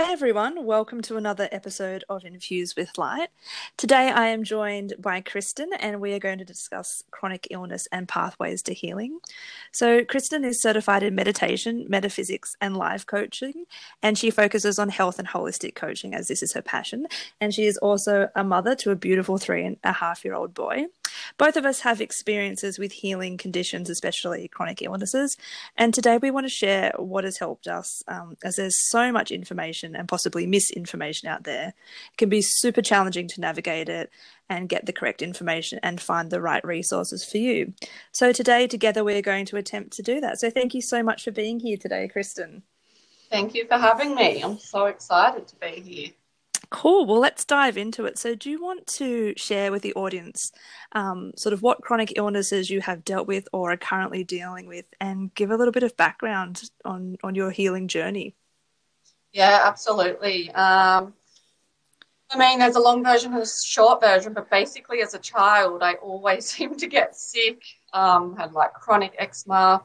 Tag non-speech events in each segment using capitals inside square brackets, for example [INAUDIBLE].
Hi, everyone. Welcome to another episode of Infused with Light. Today, I am joined by Kristen, and we are going to discuss chronic illness and pathways to healing. So, Kristen is certified in meditation, metaphysics, and life coaching, and she focuses on health and holistic coaching as this is her passion. And she is also a mother to a beautiful three and a half year old boy. Both of us have experiences with healing conditions, especially chronic illnesses. And today we want to share what has helped us, um, as there's so much information and possibly misinformation out there. It can be super challenging to navigate it and get the correct information and find the right resources for you. So today, together, we're going to attempt to do that. So thank you so much for being here today, Kristen. Thank you for having me. I'm so excited to be here. Cool. Well, let's dive into it. So, do you want to share with the audience um, sort of what chronic illnesses you have dealt with or are currently dealing with, and give a little bit of background on on your healing journey? Yeah, absolutely. Um, I mean, there's a long version and a short version, but basically, as a child, I always [LAUGHS] seemed to get sick. Um, had like chronic eczema,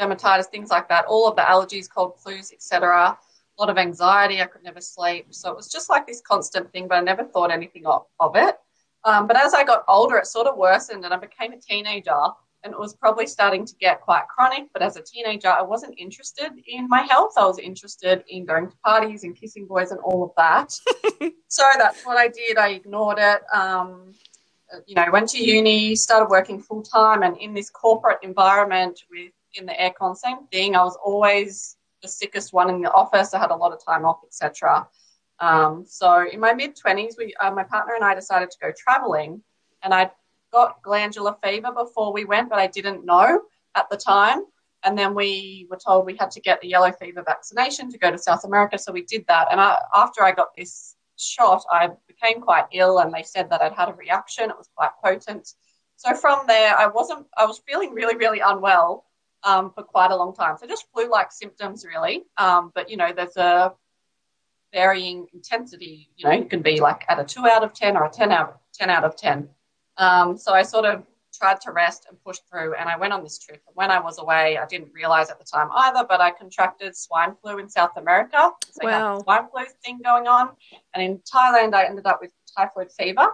dermatitis, things like that. All of the allergies, cold flus, etc a lot of anxiety. I could never sleep. So it was just like this constant thing, but I never thought anything of, of it. Um, but as I got older, it sort of worsened and I became a teenager and it was probably starting to get quite chronic. But as a teenager, I wasn't interested in my health. I was interested in going to parties and kissing boys and all of that. [LAUGHS] so that's what I did. I ignored it. Um, you know, went to uni, started working full time, and in this corporate environment with in the aircon, same thing. I was always the sickest one in the office. I had a lot of time off, etc. Um, so in my mid twenties, we uh, my partner and I decided to go traveling, and I got glandular fever before we went, but I didn't know at the time. And then we were told we had to get the yellow fever vaccination to go to South America, so we did that. And I, after I got this shot, I became quite ill, and they said that I'd had a reaction. It was quite potent. So from there, I wasn't. I was feeling really, really unwell um, for quite a long time. So just flu-like symptoms, really. Um, but you know, there's a varying intensity. You know, it can be like at a two out of ten or a ten out ten out of ten. Um, so I sort of tried to rest and push through, and I went on this trip. And when I was away, I didn't realize at the time either, but I contracted swine flu in South America. So wow. swine flu thing going on, and in Thailand, I ended up with typhoid fever.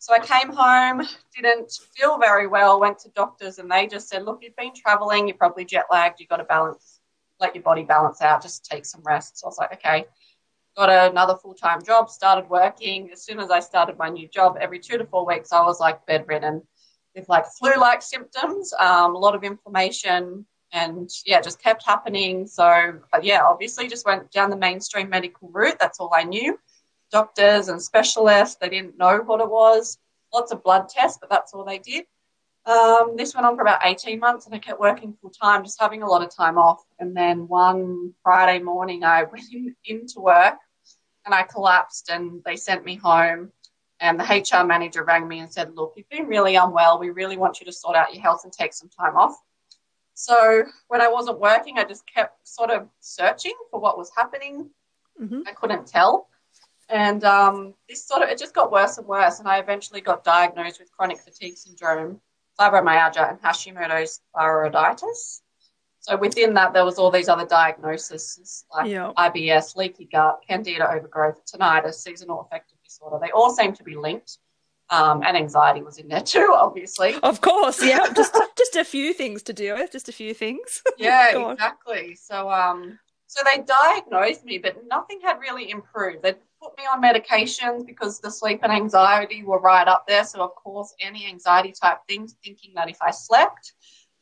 So I came home, didn't feel very well, went to doctors, and they just said, Look, you've been traveling, you're probably jet lagged, you've got to balance, let your body balance out, just take some rest. So I was like, Okay. Got another full time job, started working. As soon as I started my new job, every two to four weeks, I was like bedridden with like flu like symptoms, um, a lot of inflammation, and yeah, just kept happening. So, but yeah, obviously just went down the mainstream medical route. That's all I knew doctors and specialists. They didn't know what it was. Lots of blood tests, but that's all they did. Um, this went on for about 18 months and I kept working full time, just having a lot of time off. And then one Friday morning, I [LAUGHS] went in, into work and I collapsed and they sent me home. And the HR manager rang me and said, Look, you've been really unwell. We really want you to sort out your health and take some time off. So when I wasn't working, I just kept sort of searching for what was happening. Mm-hmm. I couldn't tell. And um, this sort of, it just got worse and worse. And I eventually got diagnosed with chronic fatigue syndrome, fibromyalgia, and Hashimoto's thyroiditis. So within that, there was all these other diagnoses like yep. IBS, leaky gut, candida overgrowth, tinnitus, seasonal affective disorder. They all seem to be linked. Um, and anxiety was in there too, [LAUGHS] obviously. Of course, yeah. [LAUGHS] just just a few things to deal with, just a few things. [LAUGHS] yeah, exactly. So um, so they diagnosed me, but nothing had really improved. They put me on medications because the sleep and anxiety were right up there. So, of course, any anxiety type things, thinking that if I slept,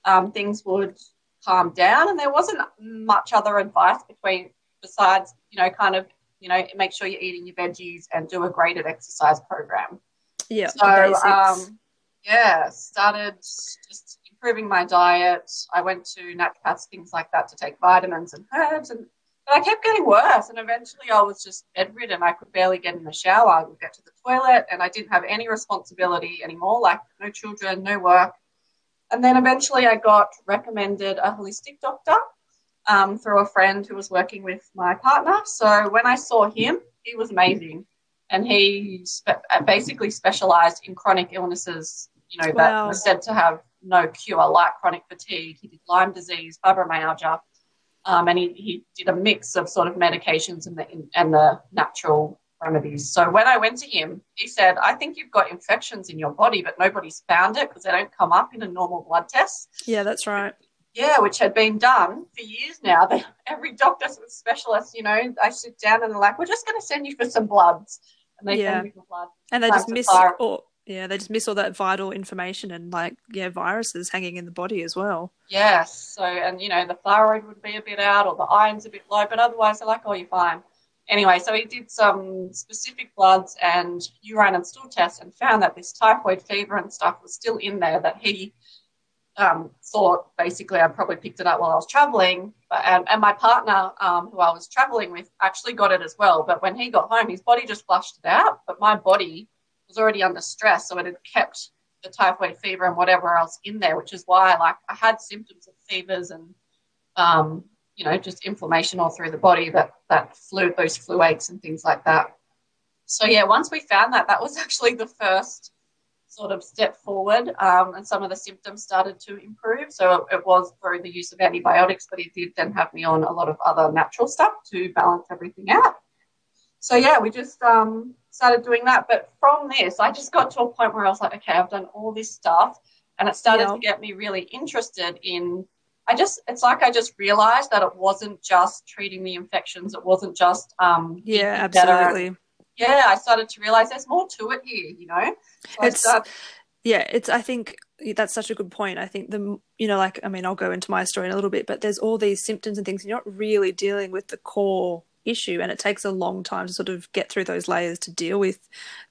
um, things would calm down. And there wasn't much other advice between besides, you know, kind of, you know, make sure you're eating your veggies and do a graded exercise program. Yeah. So, um, yeah, started just improving my diet. I went to naturopaths, things like that, to take vitamins and herbs, and but I kept getting worse. And eventually, I was just bedridden. I could barely get in the shower. I would get to the toilet, and I didn't have any responsibility anymore. Like no children, no work. And then eventually, I got recommended a holistic doctor um, through a friend who was working with my partner. So when I saw him, he was amazing, and he spe- basically specialized in chronic illnesses. You know wow. that were said to have no cure, like chronic fatigue. He did Lyme disease, fibromyalgia. Um, and he, he did a mix of sort of medications and the, and the natural remedies. So when I went to him, he said, I think you've got infections in your body, but nobody's found it because they don't come up in a normal blood test. Yeah, that's right. Yeah, which had been done for years now. They, every doctor specialist, you know, I sit down and they're like, we're just going to send you for some bloods. And they Yeah. send me for blood. And they just miss all yeah, they just miss all that vital information and like yeah, viruses hanging in the body as well. Yes. So, and you know, the thyroid would be a bit out or the iron's a bit low, but otherwise they're like, oh, you're fine. Anyway, so he did some specific bloods and urine and stool tests and found that this typhoid fever and stuff was still in there that he um, thought basically I probably picked it up while I was traveling. But, and, and my partner, um, who I was traveling with, actually got it as well. But when he got home, his body just flushed it out. But my body was already under stress, so it had kept the typhoid fever and whatever else in there, which is why like I had symptoms of fevers and um, you know just inflammation all through the body that that flu those flu aches and things like that. So yeah, once we found that, that was [LAUGHS] actually the first sort of step forward, um, and some of the symptoms started to improve. So it, it was through the use of antibiotics, but he did then have me on a lot of other natural stuff to balance everything out. So yeah, we just um, started doing that. But from this, I just got to a point where I was like, okay, I've done all this stuff, and it started Yeah. to get me really interested in. I just, it's like I just realized that it wasn't just treating the infections. It wasn't just um, Yeah, eating better. absolutely. Yeah, I started to realize there's more to it here. You know, so It's- Yeah, it's I think that's such a good point. I think the you know like I mean I'll go into my story in a little bit, but there's all these symptoms and things you're not really dealing with the core issue and it takes a long time to sort of get through those layers to deal with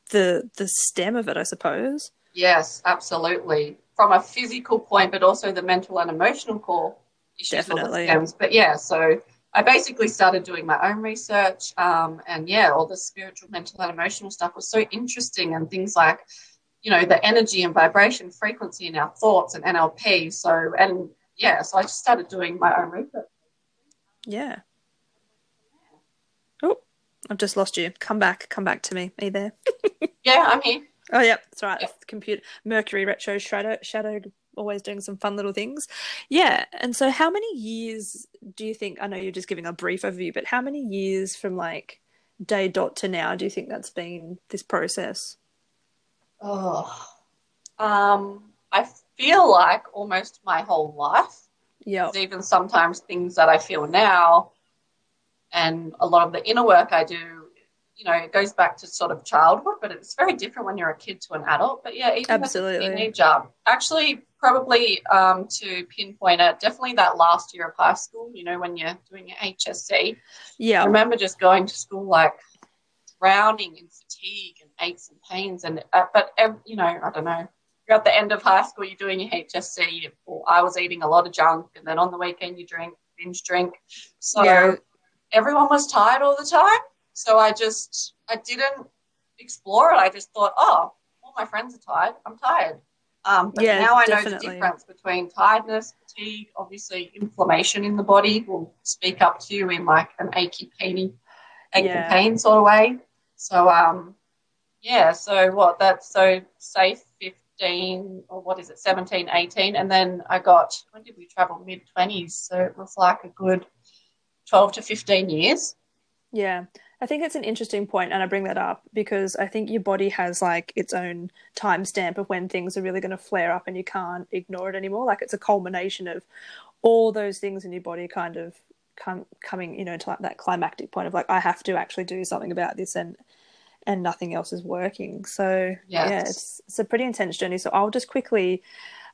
the the stem of it, I suppose. Yes, absolutely. From a physical point, but also the mental and emotional core issues. Definitely. stems. But yeah, so I basically started doing my own research. Um, and yeah, all the spiritual, mental, and emotional stuff was so interesting. And things like, you know, the energy and vibration frequency in our thoughts and NLP. So, and yeah, so I just started doing my own research. Yeah. I've just lost you. Come back, come back to me. Are you there? [LAUGHS] Yeah, I'm here. Oh, yep, that's right. Yeah. It's computer Mercury retro shadow shadow always doing some fun little things. Yeah, and so how many years do you think? I know you're just giving a brief overview, but how many years from like day dot to now do you think that's been this process? Oh, um, I feel like almost my whole life. Yeah, even sometimes things that I feel now, and a lot of the inner work I do, you know, it goes back to sort of childhood, but it's very different when you're a kid to an adult. But yeah, even Absolutely. teenager, actually, probably um, to pinpoint it, definitely that last year of high school. You know, when you're doing your HSC, I yeah, remember just going to school like drowning in fatigue and aches and pains, and uh, but you know, I don't know. You're at the end of high school, you're doing your HSC. Or I was eating a lot of junk, and then on the weekend you drink, binge drink. So Yeah. Everyone was tired all the time. So I just I didn't explore it. I just thought, oh, all my friends are tired. I'm tired. Um, but Yeah, now I know the difference between tiredness, fatigue, obviously inflammation in the body will speak up to you in like an achy, painy, achy Yeah. pain sort of way. So um, yeah. So what? That's so safe 15 or what is it, 17, 18, and then I got when did we travel? Mid 20s. So it was like a good 12 to 15 years. yeah. I think it's an interesting point, and I bring that up because I think your body has like its own timestamp of when things are really going to flare up, and you can't ignore it anymore. Like it's a culmination of all those things in your body kind of come coming, you know, to like that climactic point of like I have to actually do something about this, and and nothing else is working. So yeah, it's it's a pretty intense journey. So I'll just quickly.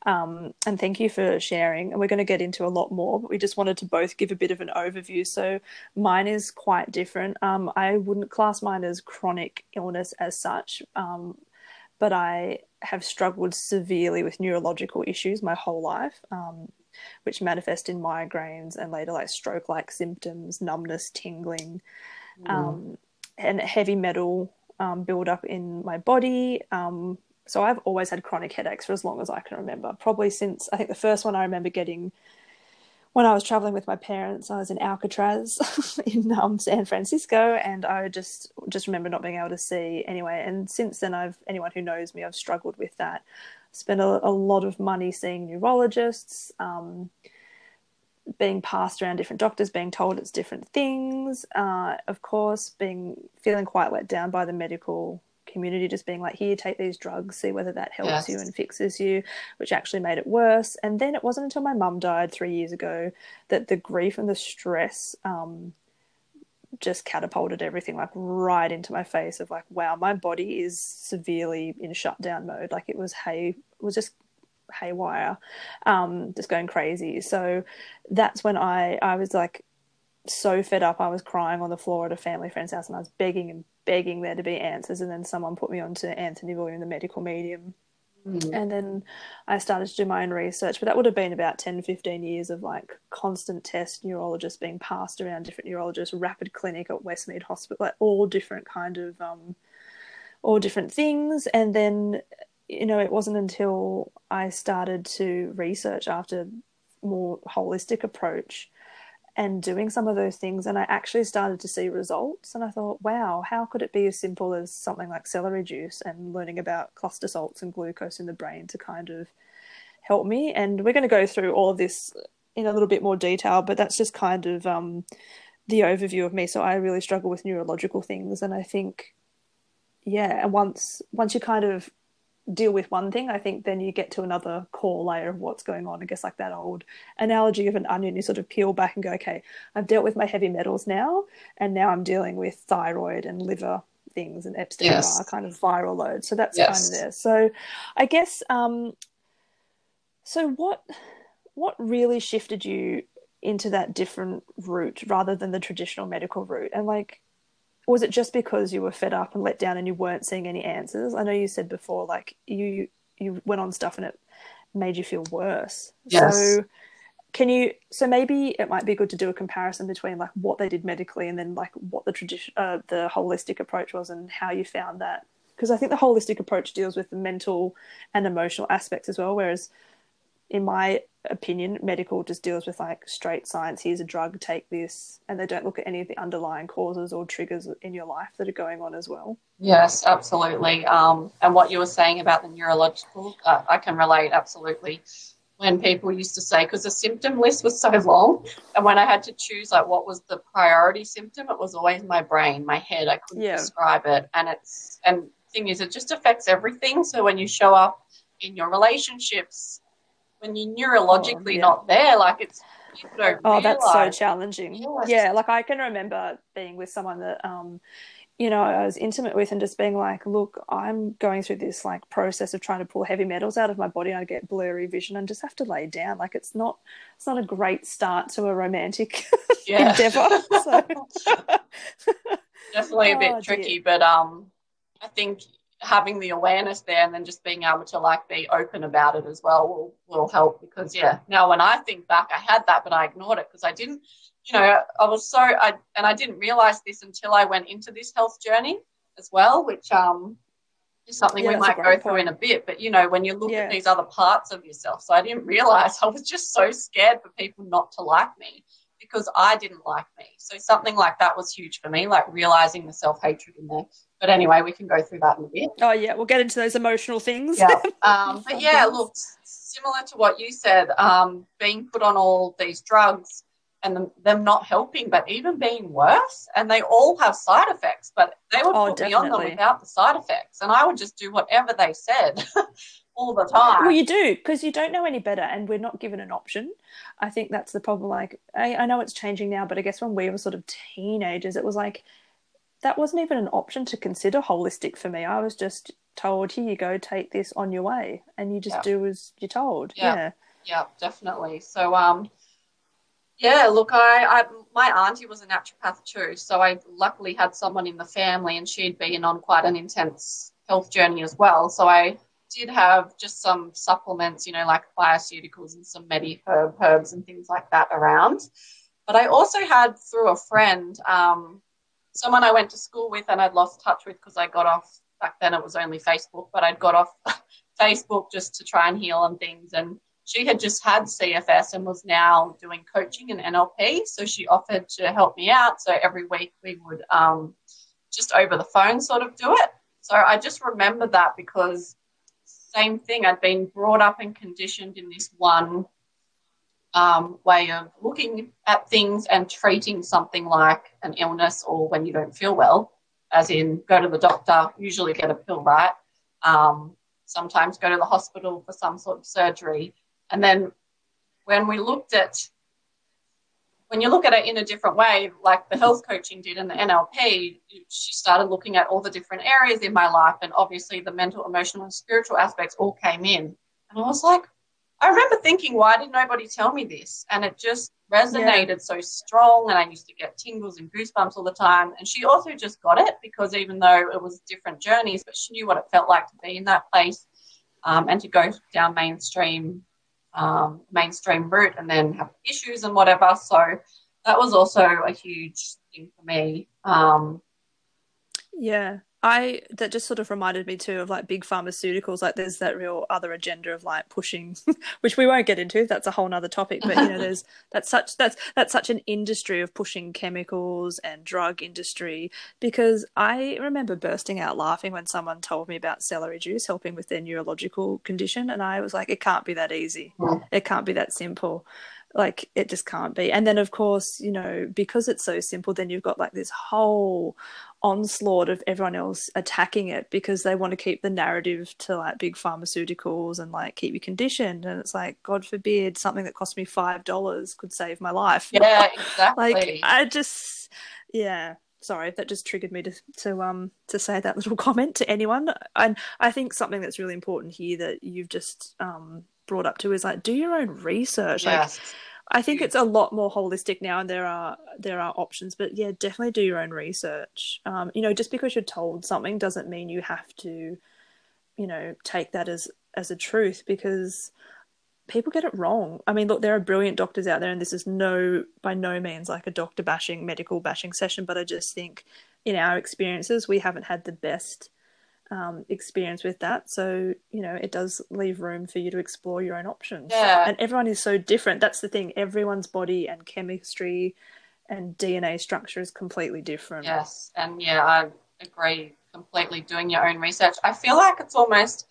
Um, and thank you for sharing. And we're going to get into a lot more, but we just wanted to both give a bit of an overview. So mine is quite different. Um, I wouldn't class mine as chronic illness as such, um, but I have struggled severely with neurological issues my whole life, um, which manifest in migraines and later like stroke like symptoms, numbness, tingling, um, and heavy metal um, build up in my body. Um, so I've always had chronic headaches for as long as I can remember. Probably since I think the first one I remember getting when I was traveling with my parents. I was in Alcatraz [LAUGHS] in um, San Francisco, and I just just remember not being able to see anyway. And since then, I've anyone who knows me, I've struggled with that. Spent a, a lot of money seeing neurologists. Um, being passed around different doctors, being told it's different things. Uh, of course, being feeling quite let down by the medical community, just being like, "Here, take these drugs, see whether that helps Yes. you and fixes you," which actually made it worse. And then it wasn't until my mum died three years ago that the grief and the stress um, just catapulted everything like right into my face of like, wow, my body is severely in shutdown mode. Like it was hay, it was just haywire, um, just going crazy. So that's when I I was like so fed up. I was crying on the floor at a family friend's house, and I was begging and begging there to be answers. And then someone put me on to Anthony William, the medical medium, Mm. and then I started to do my own research. But that would have been about 10, 15 years of like constant test neurologists being passed around different neurologists, rapid clinic at Westmead Hospital, like all different kind of um, all different things. And then you know, it wasn't until I started to research after more holistic approach and doing some of those things and I actually started to see results and I thought, wow, how could it be as simple as something like celery juice and learning about cluster salts and glucose in the brain to kind of help me? And we're going to go through all of this in a little bit more detail but that's just kind of um, the overview of me. So I really struggle with neurological things and I think yeah and once once you kind of deal with one thing, I think then you get to another core layer of what's going on. I guess like that old analogy of an onion, you sort of peel back and go, okay, I've dealt with my heavy metals now, and now I'm dealing with thyroid and liver things and Epstein Yes. Barr kind of viral load. So that's Yes. kind of there. So I guess um so what what really shifted you into that different route rather than the traditional medical route? And like was it just because you were fed up and let down and you weren't seeing any answers? I know you said before, like you you went on stuff and it made you feel worse. Yes. So can you? So maybe it might be good to do a comparison between like what they did medically and then like what the tradition, uh, the holistic approach was, and how you found that. Because I think the holistic approach deals with the mental and emotional aspects as well, whereas in my opinion, medical just deals with like straight science. Here's a drug, take this, and they don't look at any of the underlying causes or triggers in your life that are going on as well. Yes, absolutely. Um, and what you were saying about the neurological, uh, I can relate absolutely. When people used to say, because the symptom list was so long, and when I had to choose like what was the priority symptom, it was always my brain, my head. I couldn't Yeah. describe it, and it's and thing is, it just affects everything. So when you show up in your relationships, when you're neurologically Oh, yeah. not there, like it's Oh, that's so challenging. Yes. Yeah, like I can remember being with someone that um you know, I was intimate with and just being like, look, I'm going through this like process of trying to pull heavy metals out of my body. I get blurry vision and just have to lay down. Like it's not it's not a great start to a romantic [LAUGHS] Yeah. endeavor. So [LAUGHS] definitely a [LAUGHS] bit Oh, dear. tricky but um i think having the awareness there and then just being able to like be open about it as well will, will help because yeah now when i think back i had that but i ignored it because i didn't you know i was so i and i didn't realize this until i went into this health journey as well which um is something Yeah, we might go great through in a bit but you know when you look Yeah. at these other parts of yourself so i didn't realize i was just so scared for people not to like me because I didn't like me. So something like that was huge for me, like realizing the self hatred in there. But anyway, we can go through that in a bit. Oh yeah, we'll get into those emotional things. Yeah. [LAUGHS] Um, but yeah, look, similar to what you said, um, being put on all these drugs and them, them not helping, but even being worse, and they all have side effects. But they would Oh, put me on them without the side effects, and I would just do whatever they said [LAUGHS] all the time. Well, you do because you don't know any better, and we're not given an option. I think that's the problem. Like, I, I know it's changing now, but I guess when we were sort of teenagers, it was like that wasn't even an option to consider holistic for me. I was just told, "Here you go, take this on your way," and you just Yeah. do as you're told. Yeah. Yeah. Yeah, definitely. So, um, yeah, look, I, I, my auntie was a naturopath too, so I luckily had someone in the family, and she'd been on quite an intense health journey as well. So I did have just some supplements, you know, like BioCeuticals and some MediHerb herbs and things like that around. But I also had through a friend, um, someone I went to school with, and I'd lost touch with because I got off back then. It was only Facebook, but I'd got off [LAUGHS] Facebook just to try and heal and things, and she had just had CFS and was now doing coaching and NLP. So she offered to help me out. So every week we would um, just over the phone sort of do it. So I just remember that because same thing. I'd been brought up and conditioned in this one um, way of looking at things and treating something like an illness or when you don't feel well, as in go to the doctor, usually get a pill, right? Um, sometimes go to the hospital for some sort of surgery. And then when we looked at, when you look at it in a different way, like the health coaching did in the NLP, she started looking at all the different areas in my life. And obviously the mental, emotional, and spiritual aspects all came in. And I was like, I remember thinking, why did nobody tell me this? And it just resonated yeah. so strong. And I used to get tingles and goosebumps all the time. And she also just got it because even though it was different journeys, but she knew what it felt like to be in that place um, and to go down mainstream um, mainstream route and then have issues and whatever. So that was also a huge thing for me. Um, yeah, I that just sort of reminded me too of like big pharmaceuticals. Like there's that real other agenda of like pushing, [LAUGHS] which we won't get into. That's a whole nother topic. But you know, there's [LAUGHS] that's such that's that's such an industry of pushing chemicals and drug industry. Because I remember bursting out laughing when someone told me about celery juice helping with their neurological condition, and I was like, it can't be that easy. Mm. It can't be that simple like it just can't be and then of course you know because it's so simple then you've got like this whole onslaught of everyone else attacking it because they want to keep the narrative to like big pharmaceuticals and like keep you conditioned. And it's like god forbid something that cost me five dollars could save my life. Yeah [LAUGHS] exactly. Like i just yeah. Sorry that just triggered me to to um to say that little [LAUGHS] comment to anyone. And i think something that's really important here that you've just um brought up to is like do your own research. Yes. like I think it's a lot more holistic now, and there are there are options. But yeah, definitely do your own research. Um, you know, just because you're told something doesn't mean you have to, you know, take that as as a truth because people get it wrong. I mean, look, there are brilliant doctors out there, and this is no by no means like a doctor bashing, medical bashing session. But I just think, in our experiences, we haven't had the best um, experience with that. So, you know, it does leave room for you to explore your own options. Yeah. And everyone is so different. That's the thing. Everyone's body and chemistry and DNA structure is completely different. Yes. And yeah, I agree completely doing your own research. I feel like it's almost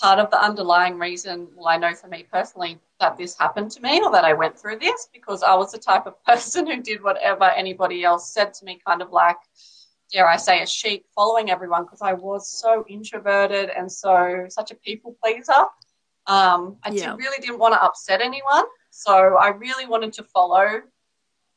part of the underlying reason, well, I know for me personally, that this happened to me or that I went through this because I was the type of [LAUGHS] person who did whatever anybody else said to me, kind of like, dare I say, a sheep following everyone because I was so introverted and so such a people pleaser. Um, I yeah. did, really didn't want to upset anyone. So I really wanted to follow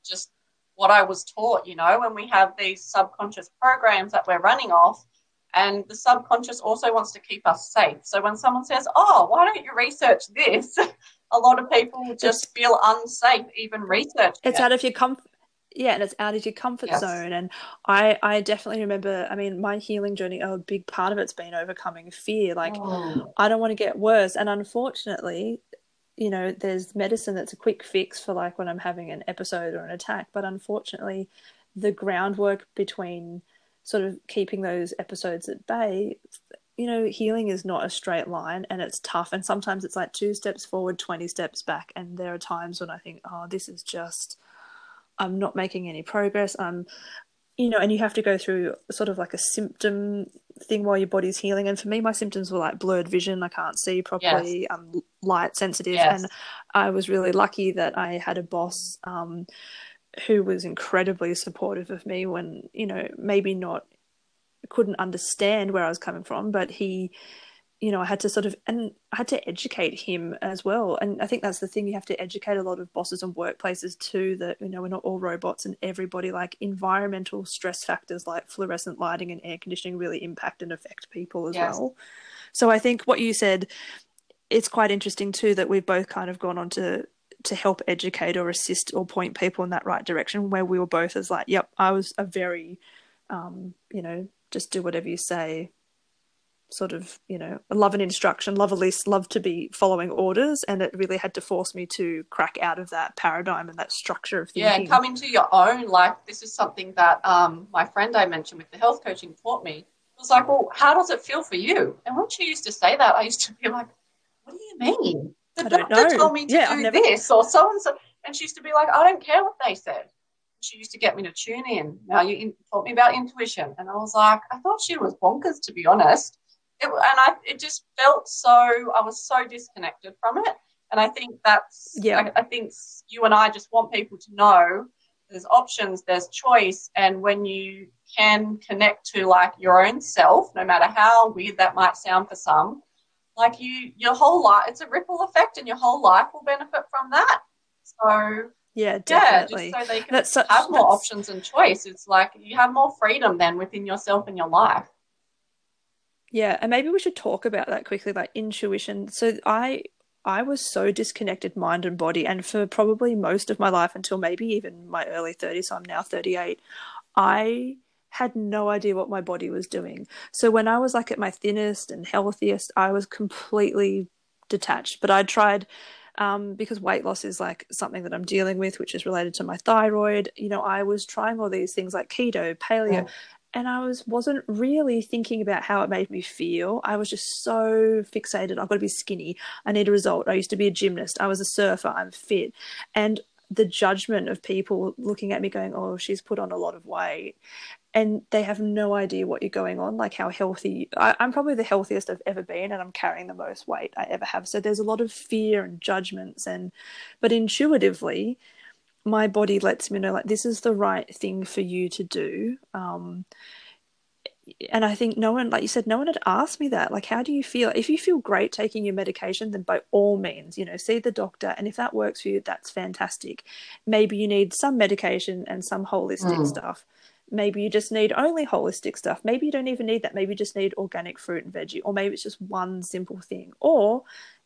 just what I was taught, you know, when we have these subconscious programs that we're running off. And the subconscious also wants to keep us safe. So when someone says, Oh, why don't you research this? [LAUGHS] a lot of people just feel unsafe even researching. It's it. out of your comfort yeah and it's out of your comfort yes. zone and i i definitely remember i mean my healing journey a big part of it's been overcoming fear like oh. i don't want to get worse and unfortunately you know there's medicine that's a quick fix for like when i'm having an episode or an attack but unfortunately the groundwork between sort of keeping those episodes at bay you know healing is not a straight line and it's tough and sometimes it's like two steps forward 20 steps back and there are times when i think oh this is just I'm not making any progress. I'm, you know, and you have to go through sort of like a symptom thing while your body's healing. And for me, my symptoms were like blurred vision. I can't see properly. Yes. I'm light sensitive. Yes. And I was really lucky that I had a boss um, who was incredibly supportive of me when, you know, maybe not couldn't understand where I was coming from, but he you know, I had to sort of, and I had to educate him as well. And I think that's the thing, you have to educate a lot of bosses and workplaces too that, you know, we're not all robots and everybody, like environmental stress factors like fluorescent lighting and air conditioning really impact and affect people as yes. well. So I think what you said, it's quite interesting too that we've both kind of gone on to to help educate or assist or point people in that right direction where we were both as like yep i was a very um, you know just do whatever you say sort of, you know, love an instruction, love a list, love to be following orders. And it really had to force me to crack out of that paradigm and that structure of thinking. Yeah, come into your own. Like, this is something that um, my friend I mentioned with the health coaching taught me. It was like, well, how does it feel for you? And when she used to say that, I used to be like, what do you mean? The doctor told me to yeah, do never... this or so and so. And she used to be like, I don't care what they said. She used to get me to tune in. Now you in, taught me about intuition. And I was like, I thought she was bonkers, to be honest it, and I, it just felt so, I was so disconnected from it. And I think that's, Yeah. I, I think you and I just want people to know there's options, there's choice. And when you can connect to like your own self, no matter how weird that might sound for some, like you, your whole life, it's a ripple effect and your whole life will benefit from that. So Yeah, yeah, definitely. just so they can such have more options and choice. It's like you have more freedom then within yourself and your life. Yeah, and maybe we should talk about that quickly, like intuition. So I I was so disconnected mind and body, and for probably most of my life until maybe even my early 30s, so I'm now 38, I had no idea what my body was doing. So when I was like at my thinnest and healthiest, I was completely detached. But I tried um, because weight loss is like something that I'm dealing with, which is related to my thyroid. You know, I was trying all these things like keto, paleo. And I was wasn't really thinking about how it made me feel. I was just so fixated. I've got to be skinny. I need a result. I used to be a gymnast. I was a surfer. I'm fit, and the judgment of people looking at me going, "Oh, she's put on a lot of weight," and they have no idea what you're going on, like how healthy. I, I'm probably the healthiest I've ever been, and I'm carrying the most weight I ever have. So there's a lot of fear and judgments, and but intuitively, my body lets me know like this is the right thing for you to do. Um, and I think no one, like you said, no one had asked me that. Like, how do you feel? If you feel great taking your medication, then by all means, you know, see the doctor. And if that works for you, that's fantastic. Maybe you need some medication and some holistic Mm. stuff. Maybe you just need only holistic stuff. Maybe you don't even need that. Maybe you just need organic fruit and veggie, or maybe it's just one simple thing. Or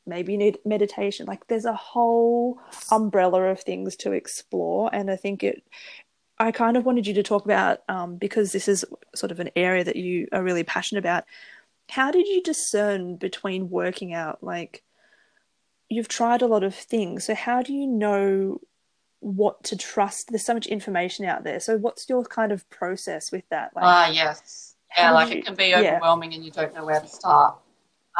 maybe you need meditation. Like, there's a whole umbrella of things to explore. And I think it, I kind of wanted you to talk about um, because this is sort of an area that you are really passionate about. How did you discern between working out? Like, you've tried a lot of things, so how do you know what to trust? There's so much information out there. So, what's your kind of process with that? Like, Ah, yes. Yeah, like did it can be yeah. overwhelming and you don't know where to start.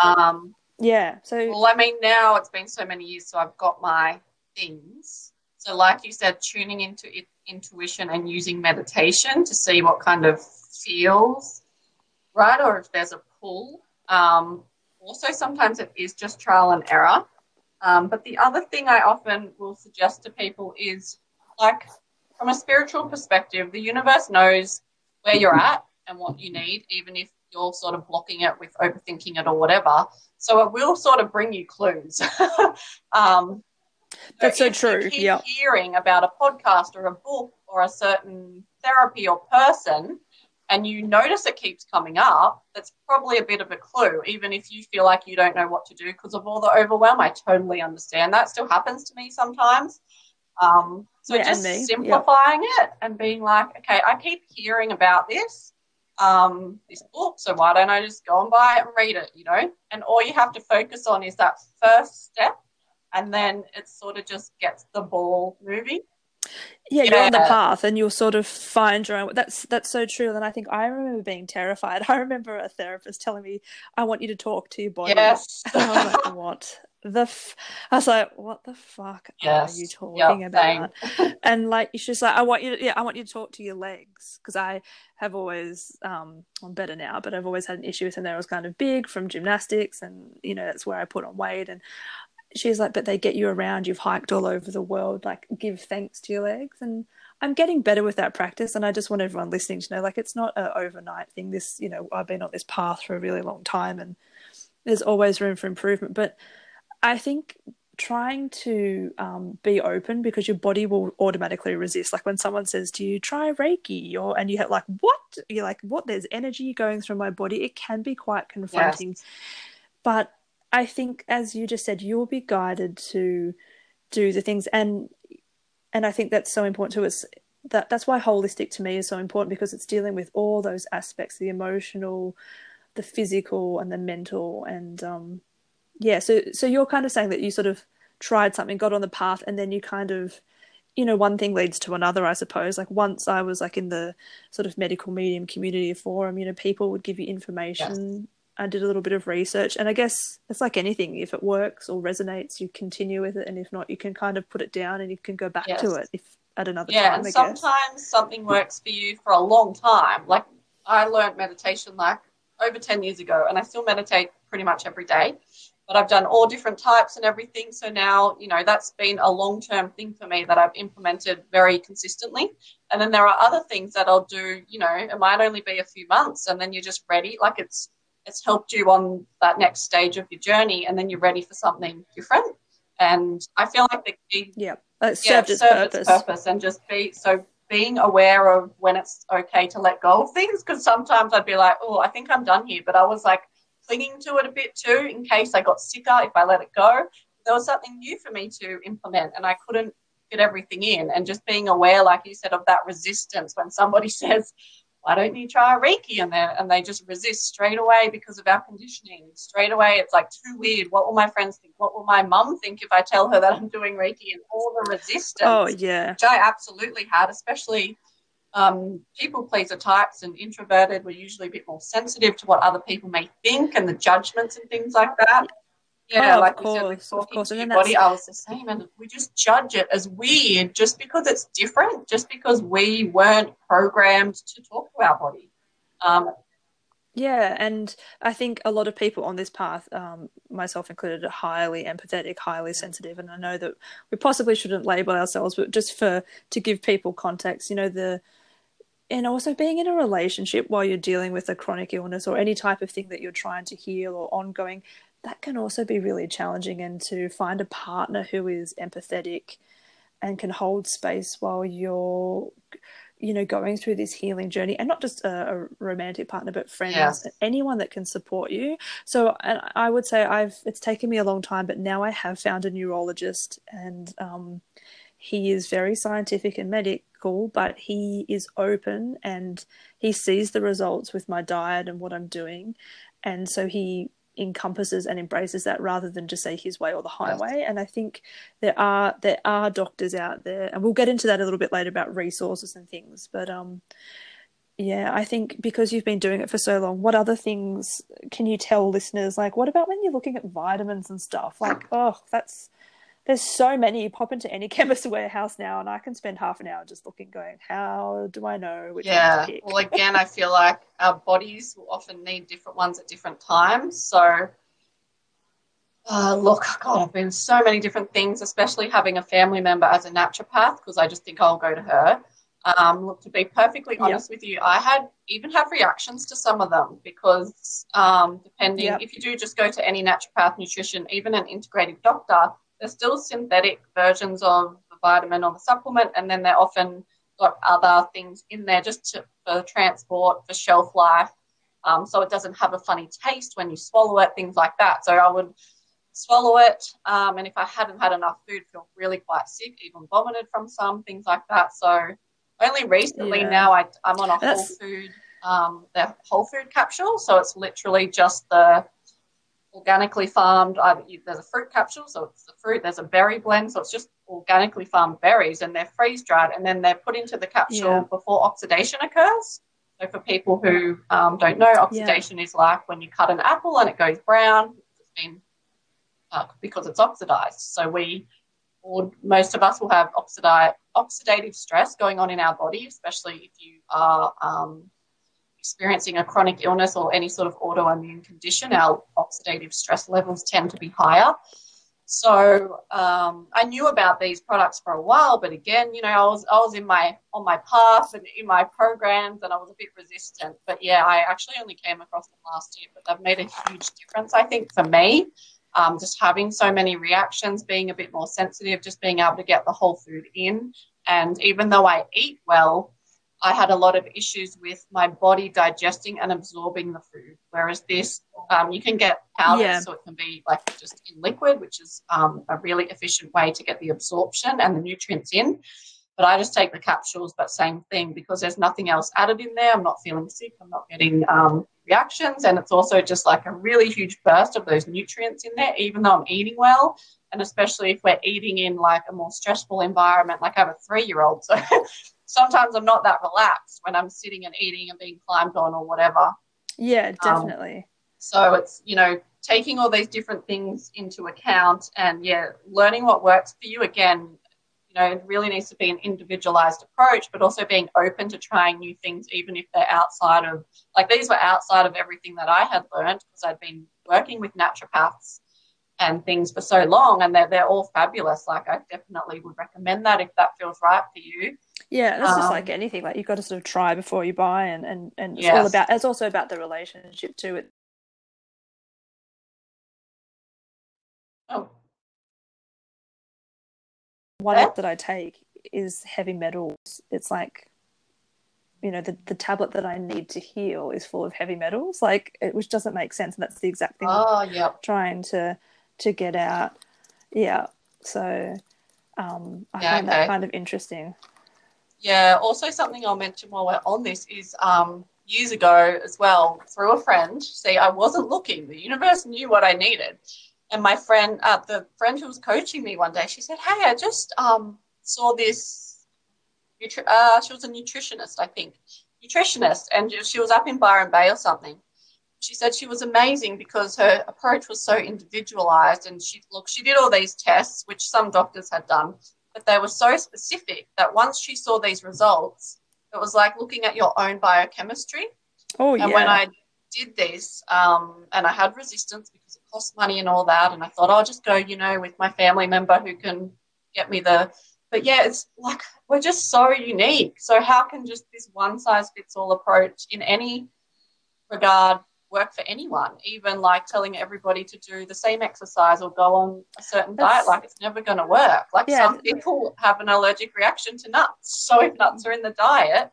Um, yeah. So, well, I mean, now it's been so many years, so I've got my things. So, like you said, tuning into it, intuition and using meditation to see what kind of feels right or if there's a pull. Um, also, sometimes it is just trial and error. Um, but the other thing I often will suggest to people is like, from a spiritual perspective, the universe knows where you're at and what you need, even if you're sort of blocking it with overthinking it or whatever. So it will sort of bring you clues. [LAUGHS] um, That's so if you true, yeah. Hearing about a podcast or a book or a certain therapy or person, and you notice it keeps coming up, that's probably a bit of a clue, even if you feel like you don't know what to do because of all the overwhelm. I totally understand that. Still happens to me sometimes. Um, so Yeah, just simplifying it and being like, okay, I keep hearing about this, um, this book, so why don't I just go and buy it and read it, you know? And all you have to focus on is that first step, and then it sort of just gets the ball moving. Yeah, you're on the path and you'll sort of find your own. That's that's so true. And I think I remember being terrified. [LAUGHS] I remember a therapist telling me, "I want you to talk to your body." Yes. [LAUGHS] And I was like, what the? F-? I was like, what the fuck Yes. are you Yep, talking about? same. And like, she's like, I want you to, yeah, I want you to talk to your legs because I have always, um, I'm better now, but I've always had an issue with them. They was kind of big from gymnastics, and you know that's where I put on weight. And she's like, but they get you around. You've hiked all over the world. Like, give thanks to your legs. And I'm getting better with that practice. And I just want everyone listening to know, like, it's not an overnight thing. This, you know, I've been on this path for a really long time, and there's always room for improvement. But I think trying to um, be open because your body will automatically resist. Like when someone says to you, "Try Reiki," or and you have like, "What?" You're like, "What?" There's energy going through my body. It can be quite confronting, but I think, as you just said, you'll be guided to do the things, and and I think that's so important to us. That that's why holistic to me is so important because it's dealing with all those aspects: the emotional, the physical, and the mental, and um, yeah. So so you're kind of saying that you sort of tried something, got on the path, and then you kind of you know, one thing leads to another, I suppose. Like once I was like in the sort of medical medium community forum, you know, people would give you information. I did a little bit of research, and I guess it's like anything. If it works or resonates, you continue with it, and if not, you can kind of put it down and you can go back Yes. to it if at another Yeah, time. guess. sometimes something works for you for a long time. Like I learned meditation like over 10 years ago, and I still meditate pretty much every day. but I've done all different types and everything. So now, you know, that's been a long term thing for me that I've implemented very consistently. And then there are other things that I'll do, you know, it might only be a few months and then you're just ready. Like it's, it's helped you on that next stage of your journey and then you're ready for something different. And I feel like the key, yeah, it served, yeah, its, served purpose. its purpose and just be so being aware of when it's okay to let go of things because sometimes I'd be like, oh, I think I'm done here, but I was like clinging to it a bit too in case I got sicker if I let it go. There was something new for me to implement, and I couldn't fit everything in. And just being aware, like you said, of that resistance when somebody [LAUGHS] says, why don't you try Reiki? And they and they just resist straight away because of our conditioning. Straight away, it's like too weird. What will my friends think? What will my mum think if I tell her that I'm doing Reiki? And all the resistance. Oh yeah, which I absolutely had, especially um, people pleaser types and introverted were usually a bit more sensitive to what other people may think and the judgments and things like that. Yeah, oh, like course, you said, with talking to your body, I was the same, and we just judge it as weird just because it's different, just because we weren't programmed to talk to our body. Um, yeah, and I think a lot of people on this path, um, myself included, are highly empathetic, highly sensitive, and I know that we possibly shouldn't label ourselves, but just for to give people context, you know, the and also being in a relationship while you're dealing with a chronic illness or any type of thing that you're trying to heal or ongoing that can also be really challenging and to find a partner who is empathetic and can hold space while you're you know going through this healing journey and not just a, a romantic partner but friends yeah. anyone that can support you so and i would say i've it's taken me a long time but now i have found a neurologist and um, he is very scientific and medical, but he is open and he sees the results with my diet and what I'm doing. And so he encompasses and embraces that rather than just say his way or the highway. And I think there are there are doctors out there, and we'll get into that a little bit later about resources and things. But um, yeah, I think because you've been doing it for so long, what other things can you tell listeners? Like, what about when you're looking at vitamins and stuff? Like, oh, that's there's so many. You pop into any [LAUGHS] chemist warehouse now, and I can spend half an hour just looking, going, "How do I know which one? yeah. Well, again, I [LAUGHS] feel like our bodies will often need different ones at different times. So, uh, look, God, I've been so many different things, especially having a family member as a naturopath, because I just think I'll go to her. Um, look, to be perfectly honest yep. with you, I had even have reactions to some of them because um, depending yep. if you do just go to any naturopath, nutrition, even an integrative doctor, they're still synthetic versions of the vitamin or the supplement, and then they're often got other things in there just to, for transport, for shelf life, um, so it doesn't have a funny taste when you swallow it, things like that. So I would swallow it, um, and if I hadn't had enough food, feel really quite sick, even vomited from some things like that. So only recently yeah. now I, am on a That's... whole food, um, the whole food capsule, so it's literally just the organically farmed. There's a fruit capsule, so it's the fruit. There's a berry blend, so it's just organically farmed berries, and they're freeze dried, and then they're put into the capsule yeah. before oxidation occurs. So for people who um, don't know, oxidation yeah. is like when you cut an apple and it goes brown. It's been uh, because it's oxidized. So we, or most of us, will have oxidi- oxidative stress going on in our body, especially if you are um, experiencing a chronic illness or any sort of autoimmune condition, our oxidative stress levels tend to be higher. So um, I knew about these products for a while, but again, you know, I was I was in my on my path and in my programs, and I was a bit resistant. But yeah, I actually only came across them last year, but they've made a huge difference, I think, for me. Um, just having so many reactions, being a bit more sensitive, just being able to get the whole food in, and even though I eat well, I had a lot of issues with my body digesting and absorbing the food. Whereas this, um, you can get powder, yeah. so it can be like just in liquid, which is um, a really efficient way to get the absorption and the nutrients in. But I just take the capsules, but same thing because there's nothing else added in there. I'm not feeling sick. I'm not getting um, reactions, and it's also just like a really huge burst of those nutrients in there, even though I'm eating well. And especially if we're eating in like a more stressful environment, like I have a three year old. So [LAUGHS] sometimes I'm not that relaxed when I'm sitting and eating and being climbed on or whatever. Yeah, um, definitely. Um, so it's, you know, taking all these different things into account and, yeah, learning what works for you. Again, you know, it really needs to be an individualized approach, but also being open to trying new things, even if they're outside of, like, these were outside of everything that I had learned because I'd been working with naturopaths and things for so long and they're, they're all fabulous like i definitely would recommend that if that feels right for you yeah that's um, just like anything like you've got to sort of try before you buy and and, and it's yes. all about it's also about the relationship too it oh one app that i take is heavy metals it's like you know the, the tablet that i need to heal is full of heavy metals like it, which doesn't make sense and that's the exact thing oh yeah trying to to get out. Yeah. So um, I yeah, find okay. that kind of interesting. Yeah. Also, something I'll mention while we're on this is um, years ago as well, through a friend. See, I wasn't looking. The universe knew what I needed. And my friend, uh, the friend who was coaching me one day, she said, "Hey, I just um, saw this. Uh, she was a nutritionist, I think, nutritionist, and she was up in Byron Bay or something she said she was amazing because her approach was so individualized and she look she did all these tests which some doctors had done but they were so specific that once she saw these results it was like looking at your own biochemistry. Oh yeah and when i did this um, and i had resistance because it cost money and all that and i thought i'll just go you know with my family member who can get me the but yeah it's like we're just so unique. So how can just this one size fits all approach in any regard work for anyone, even like telling everybody to do the same exercise or go on a certain That's, diet. Like it's never going to work. Like yeah, some people have an allergic reaction to nuts. So if nuts are in the diet,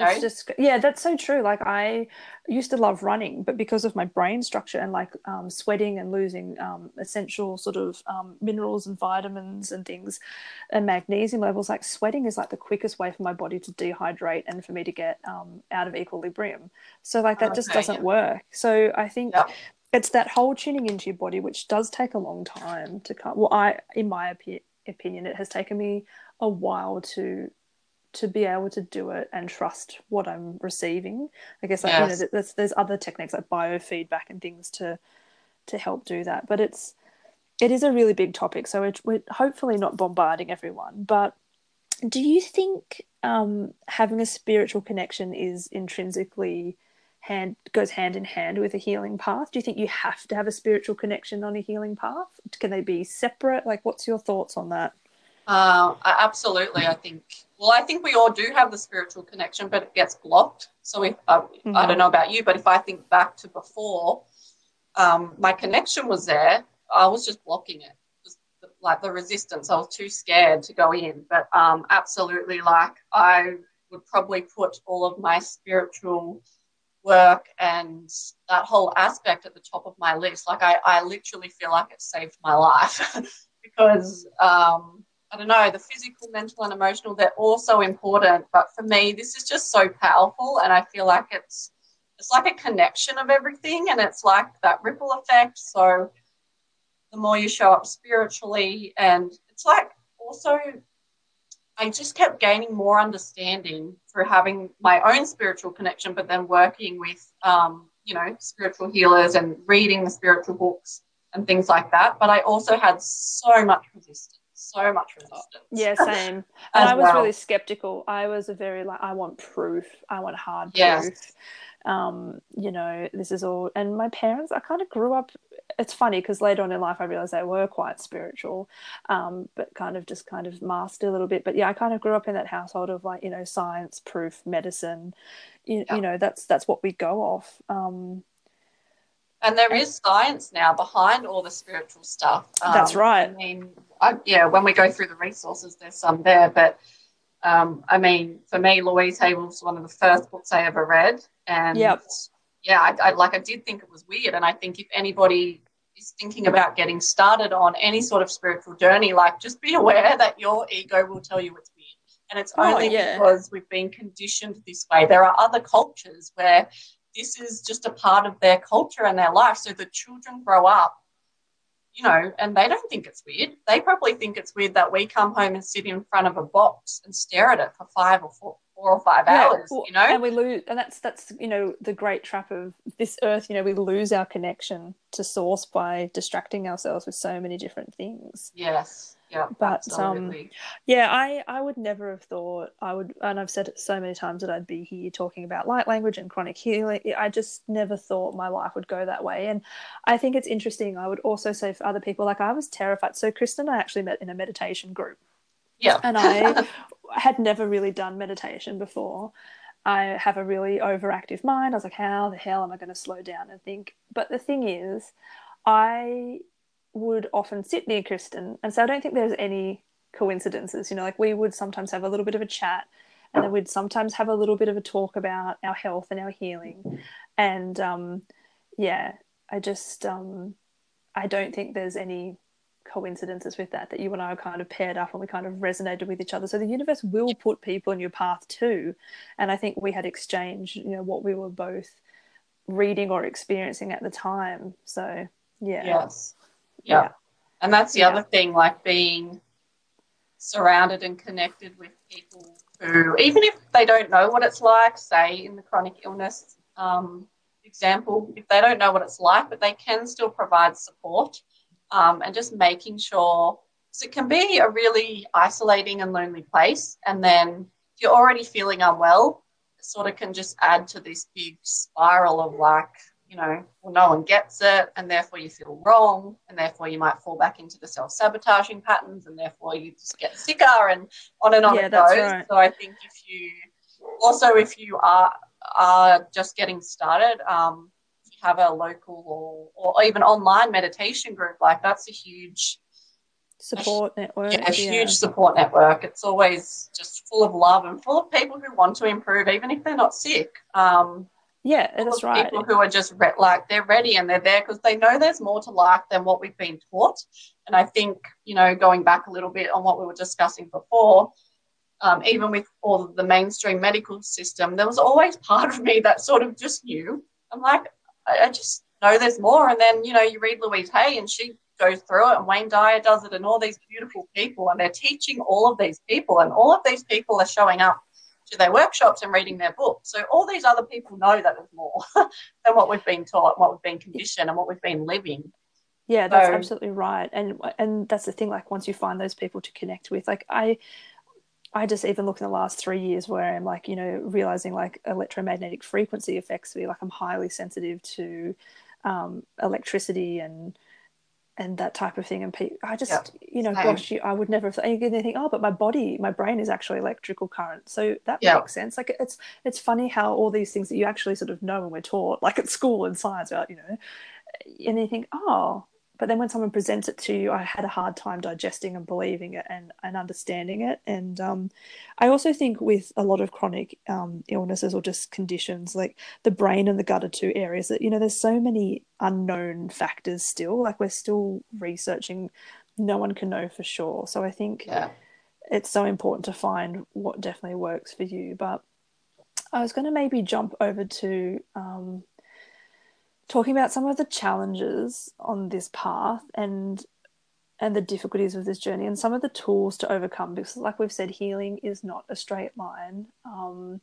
know? It's just yeah, that's so true. Like I used to love running, but because of my brain structure and like um, sweating and losing um, essential sort of um, minerals and vitamins and things, and magnesium levels, like sweating is like the quickest way for my body to dehydrate and for me to get um, out of equilibrium. So like that okay, just doesn't yeah. work. So I think. It's that whole tuning into your body, which does take a long time to come. Well, I, in my opi- opinion, it has taken me a while to to be able to do it and trust what I'm receiving. I guess like, yes. you know, there's there's other techniques like biofeedback and things to to help do that. But it's it is a really big topic, so we're, we're hopefully not bombarding everyone. But do you think um, having a spiritual connection is intrinsically hand goes hand in hand with a healing path? Do you think you have to have a spiritual connection on a healing path? Can they be separate? Like, what's your thoughts on that? Uh, absolutely, I think. Well, I think we all do have the spiritual connection, but it gets blocked. So if uh, mm-hmm. I don't know about you, but if I think back to before, um, my connection was there. I was just blocking it, just like the resistance. I was too scared to go in. But um, absolutely, like I would probably put all of my spiritual work and that whole aspect at the top of my list. Like I, I literally feel like it saved my life [LAUGHS] because um, I don't know, the physical, mental, and emotional, they're all so important. But for me, this is just so powerful. And I feel like it's it's like a connection of everything and it's like that ripple effect. So the more you show up spiritually, and it's like also I just kept gaining more understanding through having my own spiritual connection, but then working with um, you know, spiritual healers and reading the spiritual books and things like that. But I also had so much resistance so much resistance. Yeah, [LAUGHS] same. and I was well. really skeptical. I was a very like I want proof. I want hard yes. proof. Um, you know, this is all and my parents, I kind of grew up it's funny because later on in life I realized they were quite spiritual, um, but kind of just kind of masked a little bit. But yeah, I kind of grew up in that household of like, you know, science, proof, medicine. You, yeah. you know, that's that's what we go off. Um, and there is science now behind all the spiritual stuff. Um, that's right. I mean, I, yeah, when we go through the resources, there's some there. But um, I mean, for me, Louise Hay was one of the first books I ever read. And yep. yeah, I, I, like I did think it was weird. And I think if anybody is thinking about getting started on any sort of spiritual journey, like just be aware that your ego will tell you it's weird. And it's oh, only oh, yeah. because we've been conditioned this way. There are other cultures where this is just a part of their culture and their life. So the children grow up, you know, and they don't think it's weird. They probably think it's weird that we come home and sit in front of a box and stare at it for five or four, four or five yeah, hours, you know? And we lose, and that's, that's, you know, the great trap of this earth, you know, we lose our connection to source by distracting ourselves with so many different things. Yes. Yeah, But, um. Yeah, I, I would never have thought I would, and I've said it so many times that I'd be here talking about light language and chronic healing. I just never thought my life would go that way. And I think it's interesting. I would also say for other people, like I was terrified. So, Kristen I actually met in a meditation group, yeah. and I [LAUGHS] had never really done meditation before. I have a really overactive mind. I was like, how the hell am I going to slow down and think? But the thing is, I would often sit near Kristen, and so I don't think there's any coincidences. You know, like we would sometimes have a little bit of a chat, and then we'd sometimes have a little bit of a talk about our health and our healing. And um, yeah, I just um, I don't think there's any coincidences with that that you and I are kind of paired up and we kind of resonated with each other. So the universe will put people in your path too. And I think we had exchanged, you know, what we were both reading or experiencing at the time. So yeah. Yes. Yeah. Yeah. And that's the Yeah. other thing, like being surrounded and connected with people who, even if they don't know what it's like, say in the chronic illness um, example, if they don't know what it's like, but they can still provide support um, and just making sure. So it can be a really isolating and lonely place. And then if you're already feeling unwell, it sort of can just add to this big spiral of like, you know, well, no one gets it, and therefore you feel wrong, and therefore you might fall back into the self sabotaging patterns, and therefore you just get sicker, and on and on Yeah, it goes. right. So I think if you also if you are are just getting started, um, have a local or, or even online meditation group, like that's a huge Support network. yeah, a huge support network. It's always just full of love and full of people who want to improve, even if they're not sick. Um, Yeah, that's right. People who are just re- like they're ready and they're there because they know there's more to life than what we've been taught. And I think you know, going back a little bit on what we were discussing before, um, even with all of the mainstream medical system, there was always part of me that sort of just knew. I'm like, I, I just know there's more. And then you know, you read Louise Hay and she goes through it, and Wayne Dyer does it, and all these beautiful people, and they're teaching all of these people, and all of these people are showing up to their workshops and reading their books. So all these other people know that there's more [LAUGHS] than what we've been taught, what we've been conditioned, and what we've been living. Yeah, that's So- absolutely right. And and that's the thing. Like once you find those people to connect with, like I, I just even look in the last three years where I'm like, you know, realizing like electromagnetic frequency affects me. Like I'm highly sensitive to um, electricity and and that type of thing. And I just, Yeah, you know, same. gosh, you, I would never have thought. And you think, oh, but my body, my brain is actually electrical current, so that Yeah. makes sense. Like it's it's funny how all these things that you actually sort of know when we're taught, like at school in science, about you know, and you think, oh, but then when someone presents it to you, I had a hard time digesting and believing it and, and understanding it. And um, I also think with a lot of chronic um, illnesses or just conditions, like the brain and the gut are two areas that, you know, there's so many unknown factors still. Like we're still researching, no one can know for sure. So I think Yeah. it's so important to find what definitely works for you. But I was going to maybe jump over to um, talking about some of the challenges on this path and and the difficulties of this journey and some of the tools to overcome because like we've said healing is not a straight line. Um,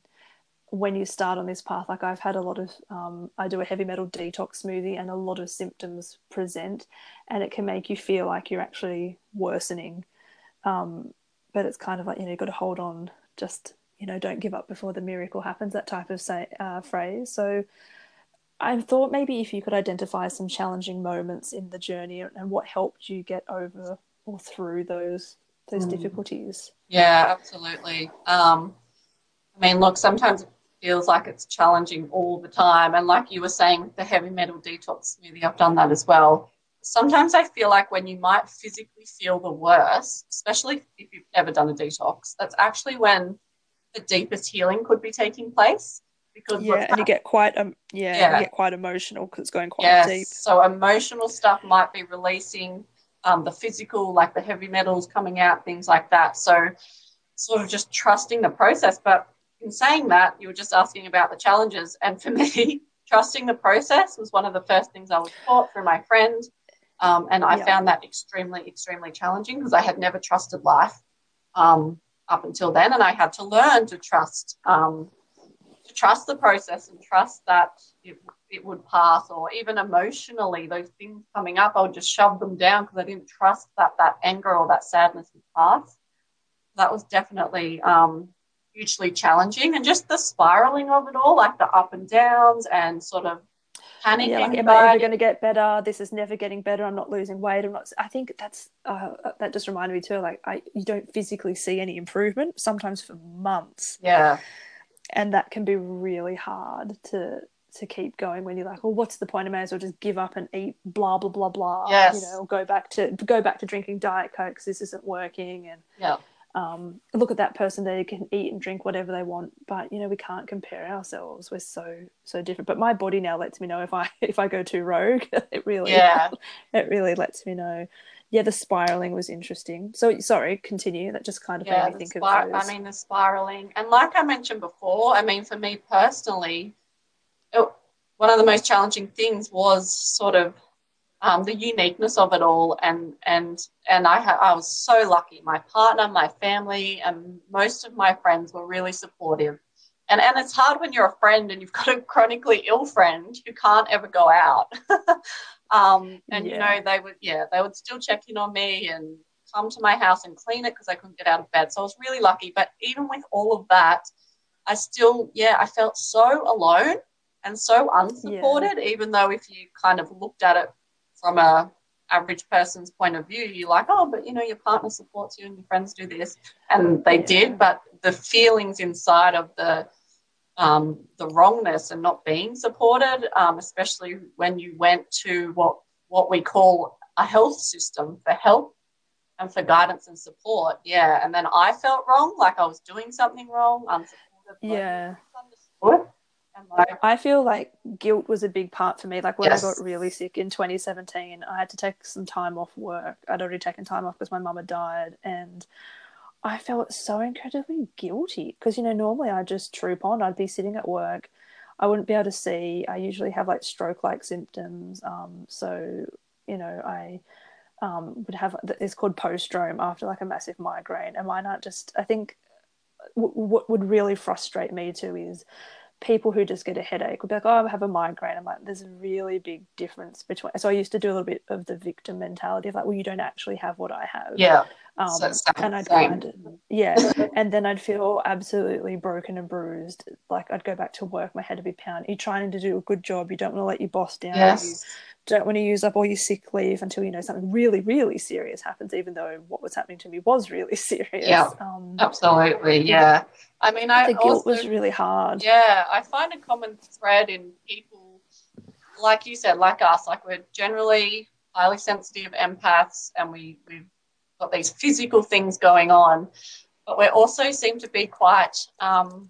when you start on this path like i've had a lot of um, i do a heavy metal detox smoothie and a lot of symptoms present and it can make you feel like you're actually worsening. Um, but it's kind of like you know you've got to hold on. Just you know don't give up before the miracle happens that type of say, uh, phrase. So i thought maybe if you could identify some challenging moments in the journey and what helped you get over or through those those Mm. difficulties Yeah, absolutely. Um, I mean, look, sometimes it feels like it's challenging all the time. And like you were saying with the heavy metal detox smoothie, I've done that as well. Sometimes I feel like when you might physically feel the worst, especially if you've ever done a detox, that's actually when the deepest healing could be taking place. Because yeah and you get quite um yeah, Yeah. you get quite emotional because it's going quite yes, deep so emotional stuff might be releasing um, the physical, like the heavy metals coming out, things like that. So, sort of just trusting the process. But in saying that, you were just asking about the challenges. And for [LAUGHS] me, trusting the process was one of the first things I was taught through my friend. Um, and I Yeah. found that extremely, extremely challenging because I had never trusted life um, up until then. And I had to learn to trust. Um, trust the process and trust that it, it would pass, or even emotionally, those things coming up, I would just shove them down because I didn't trust that that anger or that sadness would pass. That was definitely um, hugely challenging, and just the spiraling of it all, like the up and downs, and sort of panicking. Yeah, like, am I ever going to get better? This is never getting better. I'm not losing weight. I'm not. I think that's uh, that just reminded me too. Like, I you don't physically see any improvement sometimes for months. Yeah, and that can be really hard to to keep going when you're like, well, what's the point? I may as well just give up and eat blah blah blah blah. Yes. You know, go back to go back to drinking diet coke because this isn't working. And yeah, um, look at that person; they can eat and drink whatever they want, but you know, we can't compare ourselves. We're so so different. But my body now lets me know if I [LAUGHS] if I go too rogue. [LAUGHS] it really yeah, [LAUGHS] it really lets me know. Yeah, the spiraling was interesting. So sorry, continue. That just kind of yeah, made me think spir- of. Those. I mean, the spiraling, and like I mentioned before, I mean, for me personally, it, one of the most challenging things was sort of um, the uniqueness of it all, and and and I ha- I was so lucky. My partner, my family, and most of my friends were really supportive. And and it's hard when you're a friend and you've got a chronically ill friend who can't ever go out. [LAUGHS] um, and Yeah. you know they would yeah they would still check in on me and come to my house and clean it because I couldn't get out of bed. So I was really lucky. But even with all of that, I still yeah I felt so alone and so unsupported. Even though if you kind of looked at it from a average person's point of view, you're like, oh, but you know, your partner supports you and your friends do this, and they Yeah. did. But the feelings inside of the um, the wrongness and not being supported, um, especially when you went to what what we call a health system for help and for guidance and support. Yeah, and then I felt wrong, like I was doing something wrong, unsupported. Yeah. misunderstood, like I feel like guilt was a big part for me. Like when Yes. I got really sick in 2017, I had to take some time off work. I'd already taken time off because my mum had died, and I felt so incredibly guilty because you know normally I just troop on. I'd be sitting at work, I wouldn't be able to see. I usually have like stroke-like symptoms, um, so you know I um, would have it's called post-drome after like a massive migraine, and mine aren't just. I think w- what would really frustrate me too is people who just get a headache would be like, "Oh, I have a migraine." I'm like, "There's a really big difference between." So I used to do a little bit of the victim mentality of like, "Well, you don't actually have what I have." yeah, Um, So and I'd same. kind of, yeah, and then I'd feel absolutely broken and bruised. Like I'd go back to work, my head would be pounding. You're trying to do a good job. You don't want to let your boss down. You yes, don't want to use up all your sick leave until you know something really, really serious happens. Even though what was happening to me was really [LAUGHS] serious. Yeah. Um, absolutely, yeah. I mean, I the guilt also, was really hard. yeah, I find a common thread in people, like you said, like us, like we're generally highly sensitive empaths, and we we've got these physical things going on, but we also seem to be quite, um,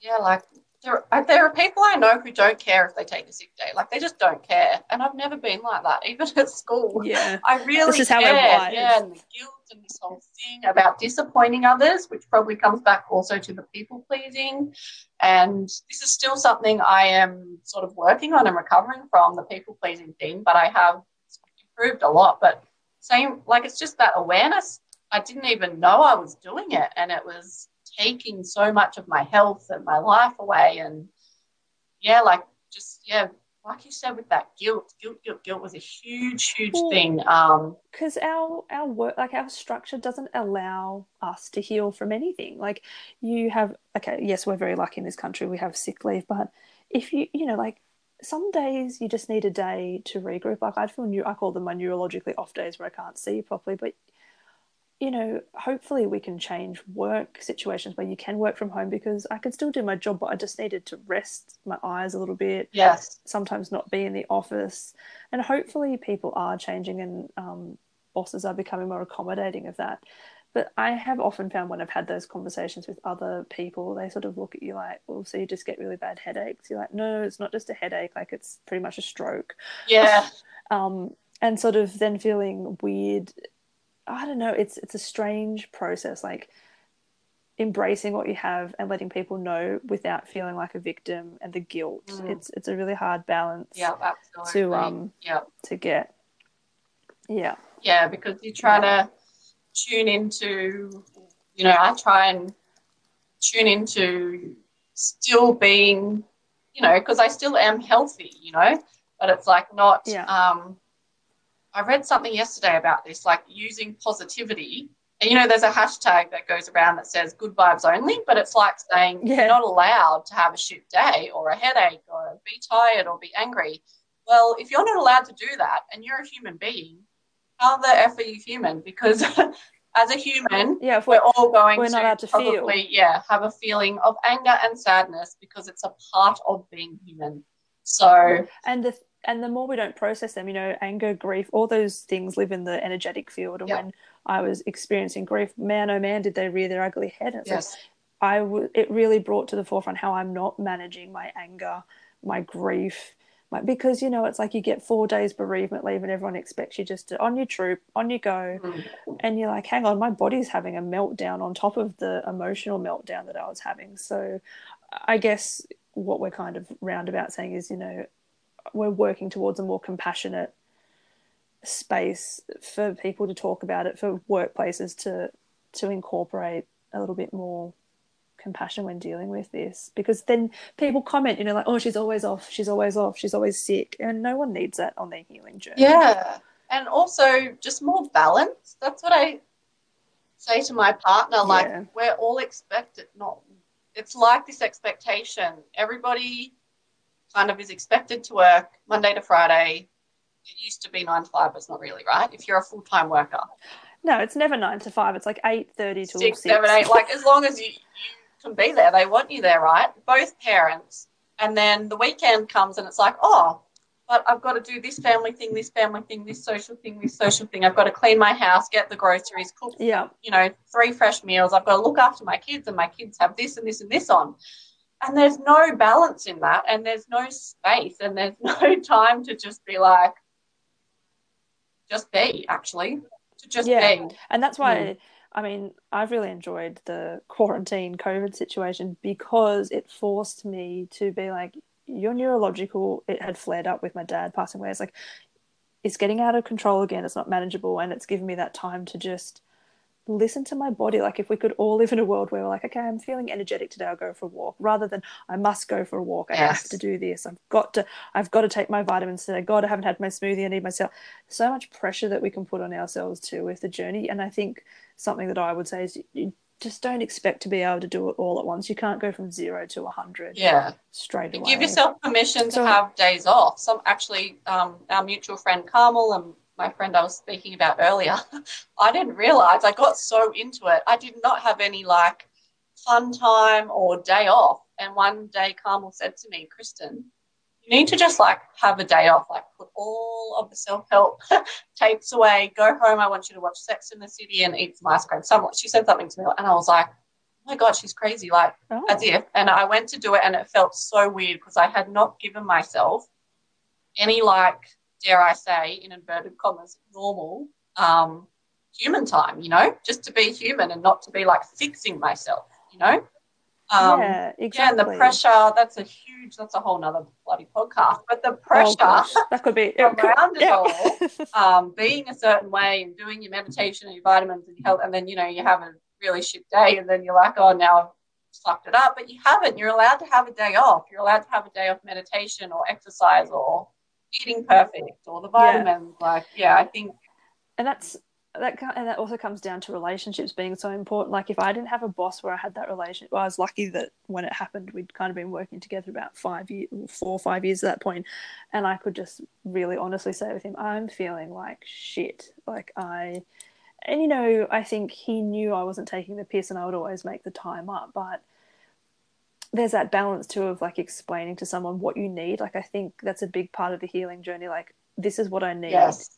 yeah, like there, uh, there are people I know who don't care if they take a sick day, like they just don't care, and I've never been like that, [LAUGHS] even at school. Yeah. I really This is how wired. yeah, and the guilt and this whole thing about disappointing others, which probably comes back also to the people pleasing. And this is still something I am sort of working on and recovering from the people pleasing thing, but I have improved a lot. But same, like it's just that awareness. I didn't even know I was doing it, and it was taking so much of my health and my life away. And yeah, like just yeah, like you said with that guilt, guilt, guilt, guilt was a huge, huge thing. Um, because our our work like our structure doesn't allow us to heal from anything like you have okay yes we're very lucky in this country we have sick leave but if you you know like some days you just need a day to regroup like i feel new i call them my neurologically off days where i can't see properly but you know hopefully we can change work situations where you can work from home because i can still do my job but i just needed to rest my eyes a little bit yes, sometimes not be in the office. And hopefully, people are changing and um, bosses are becoming more accommodating of that. But I have often found when I've had those conversations with other people, they sort of look at you like, well, so you just get really bad headaches. You're like, no, it's not just a headache, like it's pretty much a stroke. yeah, [LAUGHS] Um, and sort of then feeling weird. I don't know, it's it's a strange process, like embracing what you have and letting people know without feeling like a victim and the guilt. Mm. It's it's a really hard balance yeah, absolutely. to um yeah, to get. Yeah. yeah, because you try to tune into, you know, I try and tune into still being you know, because I still am healthy, you know, but it's like not. Yeah. Um, I read something yesterday about this, like using positivity. And you know, there's a hashtag that goes around that says good vibes only, but it's like saying Yeah. you're not allowed to have a shit day or a headache or be tired or be angry. Well, if you're not allowed to do that and you're a human being, how the F are you human? Because [LAUGHS] as a human, Yeah, if we're we're, all going we're to, not allowed to feel. probably, yeah, have a feeling of anger and sadness because it's a part of being human. So, and the and the more we don't process them, you know, anger, grief, all those things live in the energetic field. And Yeah. when I was experiencing grief, man, oh man, did they rear their ugly head? And it's like, yes, I w- it really brought to the forefront how I'm not managing my anger, my grief, my, because you know it's like you get four days bereavement leave and everyone expects you just to on your troop, on you go, Mm. and you're like, hang on, my body's having a meltdown on top of the emotional meltdown that I was having. So, I guess what we're kind of roundabout saying is, you know, we're working towards a more compassionate space for people to talk about it, for workplaces to to incorporate a little bit more compassion when dealing with this because then people comment you know like oh she's always off she's always off she's always sick and no one needs that on their healing journey yeah, and also just more balance. That's what I say to my partner. Like Yeah. we're all expected, not. It's like this expectation. Everybody kind of is expected to work Monday to Friday. It used to be nine to five, but it's not really right. If you're a full time worker, no it's never nine to five it's like eight thirty to six, six, seven, eight. Like as long as you, you can be there, they want you there, right? Both parents. And then the weekend comes and it's like, oh, but I've got to do this family thing, this family thing, this social thing, this social thing. I've got to clean my house, get the groceries, cook, yeah you know, three fresh meals. I've got to look after my kids, and my kids have this and this and this on. And there's no balance in that, and there's no space, and there's [LAUGHS] no time to just be like, just be, actually, to just Yeah. be. and that's why Mm. i mean i've really enjoyed the quarantine covid situation because it forced me to be like your neurological it had flared up with my dad passing away it's like it's getting out of control again it's not manageable and it's given me that time to just listen to my body. Like if we could all live in a world where we're like okay i'm feeling energetic today i'll go for a walk rather than i must go for a walk. I Yes. have to do this. I've got to i've got to take my vitamins today. God i haven't had my smoothie. I need myself. So much pressure that we can put on ourselves too with the journey. And i think something that i would say is you just don't expect to be able to do it all at once. You can't go from zero to a 100 Yeah. straight away Give yourself permission to So- have days off. Some actually, um, our mutual friend Carmel and my friend I was speaking about earlier, [LAUGHS] I didn't realize I got so into it. I did not have any like fun time or day off. And one day Carmel said to me, Kristen, you need to just like have a day off, like put all of the self help [LAUGHS] tapes away, go home. I want you to watch Sex in the City and eat some ice cream. Some, she said something to me, and I was like, oh my God, she's crazy. Like, oh, as if. And I went to do it, and it felt so weird because I had not given myself any, like, dare I say, in inverted commas, normal um, human time, you know, just to be human and not to be like fixing myself, you know? Um, yeah yeah, and the pressure, that's a huge, that's a whole nother bloody podcast. But the Oh, pressure gosh, that could be [LAUGHS] it could- around it yeah. all, [LAUGHS] um, being a certain way and doing your meditation and your vitamins and your health, and then you know you have a really shit day, and then you're like, oh, now I've sucked it up, but you haven't. You're allowed to have a day off. You're allowed to have a day of meditation or exercise or eating perfect or the Yeah. vitamins. Like, yeah, I think and that's that and that also comes down to relationships being so important like if i didn't have a boss where i had that relationship well, i was lucky that when it happened we'd kind of been working together about five years four or five years at that point and i could just really honestly say with him i'm feeling like shit like i and you know i think he knew i wasn't taking the piss and i would always make the time up but there's that balance too of like explaining to someone what you need like i think that's a big part of the healing journey like this is what i need yes,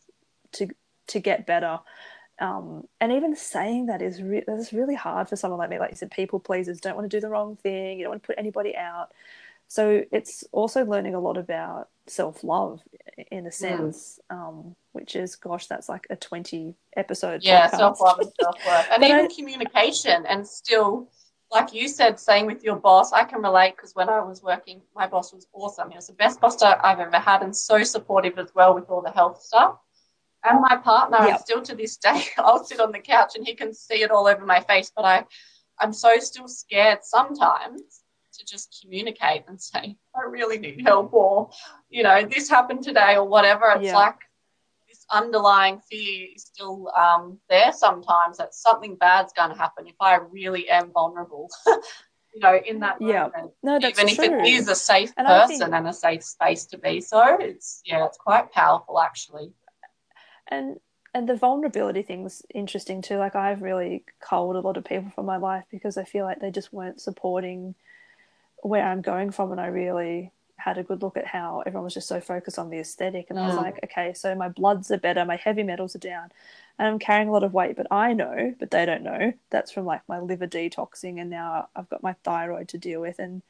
to to get better. Um, and even saying that is re- that's really hard for someone like me. Like you said, people pleasers don't want to do the wrong thing. You don't want to put anybody out. So it's also learning a lot about self love in a sense, um, which is gosh, that's like a twenty episode. yeah, self love and self worth, [LAUGHS] and even I- communication, and still. Like you said, saying with your boss, I can relate because when I was working, my boss was awesome. He was the best boss I've ever had and so supportive as well with all the health stuff. And my partner, Yep. still to this [LAUGHS] day, I'll sit on the couch and he can see it all over my face. But I, I'm so still scared sometimes to just communicate and say, I really need help, or, you know, this happened today, or whatever. It's Yeah. like underlying fear is still um, there sometimes that something bad's going to happen if I really am vulnerable, [LAUGHS] you know, in that Yeah. moment. No, that's Even if it is a safe And person think- and a safe space to be so, it's, yeah, it's quite powerful actually. and and the vulnerability thing's interesting too like i've really culled a lot of people from my life because i feel like they just weren't supporting where i'm going from and i really had a good look at how everyone was just so focused on the aesthetic and i was Mm. like okay so my bloods are better my heavy metals are down and i'm carrying a lot of weight but i know but they don't know that's from like my liver detoxing and now i've got my thyroid to deal with and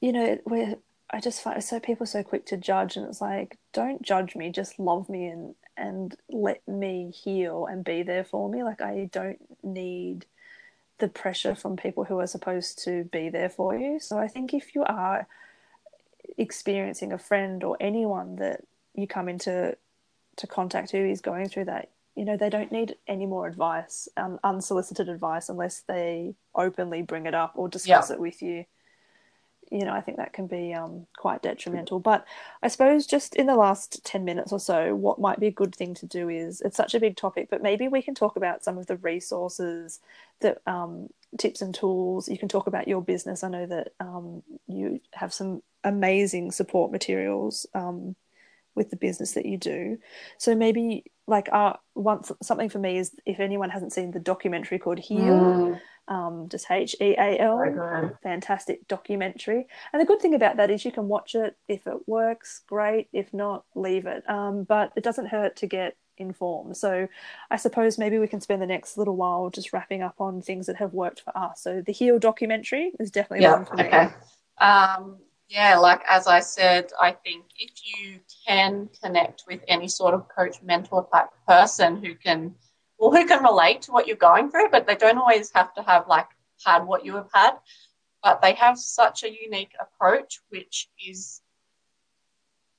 you know we're I just find so people are so quick to judge, and it's like, don't judge me, just love me and and let me heal and be there for me. Like I don't need the pressure from people who are supposed to be there for you. So I think if you are experiencing a friend or anyone that you come into to contact who is going through that, you know, they don't need any more advice, um, unsolicited advice, unless they openly bring it up or discuss Yeah. it with you you know, I think that can be um, quite detrimental. But I suppose just in the last 10 minutes or so, what might be a good thing to do is it's such a big topic, but maybe we can talk about some of the resources, that um, tips and tools. You can talk about your business. I know that um, you have some amazing support materials um, with the business that you do. So maybe like uh, once something for me is if anyone hasn't seen the documentary called Heal, Mm, um, just H E A L fantastic documentary. And the good thing about that is you can watch it. If it works, great. If not, leave it. Um, but it doesn't hurt to get informed. So I suppose maybe we can spend the next little while just wrapping up on things that have worked for us. So the Heal documentary is definitely Yeah, one for me. okay. Um, yeah, like as I said, I think if you can connect with any sort of coach, mentor type person who can, well, who can relate to what you're going through, but they don't always have to have like had what you have had, but they have such a unique approach, which is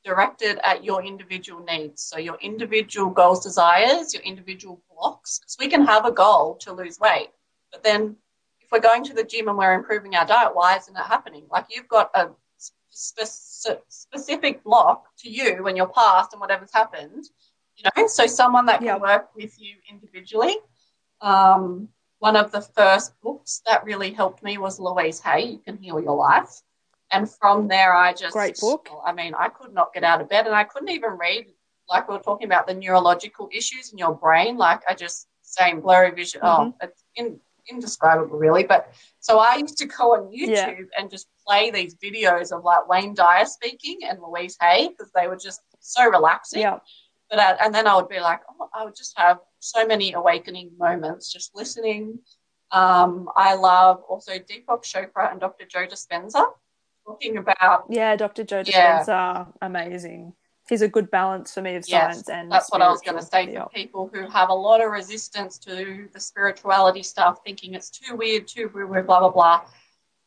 directed at your individual needs. So your individual goals, desires, your individual blocks. Because we can have a goal to lose weight, but then if we're going to the gym and we're improving our diet, why isn't it happening? Like you've got a spe- specific block to you when you're past and whatever's happened, you know. So someone that can work with you individually. Um, one of the first books that really helped me was Louise Hay, You Can Heal Your Life. And from there, I just Great book. I mean, I could not get out of bed, and I couldn't even read. Like we were talking about the neurological issues in your brain. Like I just same blurry vision. Oh, it's in, indescribable, really. But so I used to go on YouTube Yeah. and just play these videos of like Wayne Dyer speaking and Louise Hay because they were just so relaxing. Yeah. But uh, and then I would be like, oh, I would just have so many awakening moments just listening. Um, I love also Deepak Chopra and Dr. Joe Dispenza talking about Yeah, Dr. Joe Yeah. Dispenza, amazing. He's a good balance for me of Yes, science and That's what I was going to say for people who have a lot of resistance to the spirituality stuff, thinking it's too weird, too weird, blah, blah, blah.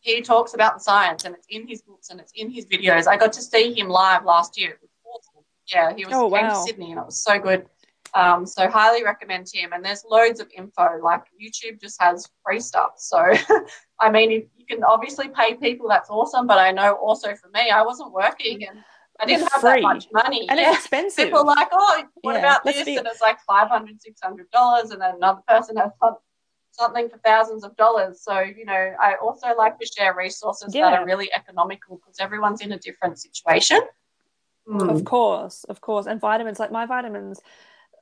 He talks about the science and it's in his books and it's in his videos. I got to see him live last year. It was awesome. Yeah, he was Oh, came to. Sydney and it was so good. Um, so highly recommend him. And there's loads of info. Like YouTube just has free stuff. So [LAUGHS] I mean, if you can obviously pay people, that's awesome. But I know also for me, I wasn't working and I didn't have that much money. And Yeah it's expensive. people are like, oh, what Yeah, about this? be- And it's like $500, $600. And then another person has something for thousands of dollars. So, you know, I also like to share resources that are really economical because everyone's in a different situation. Mm. Of course, of course. And vitamins, like my vitamins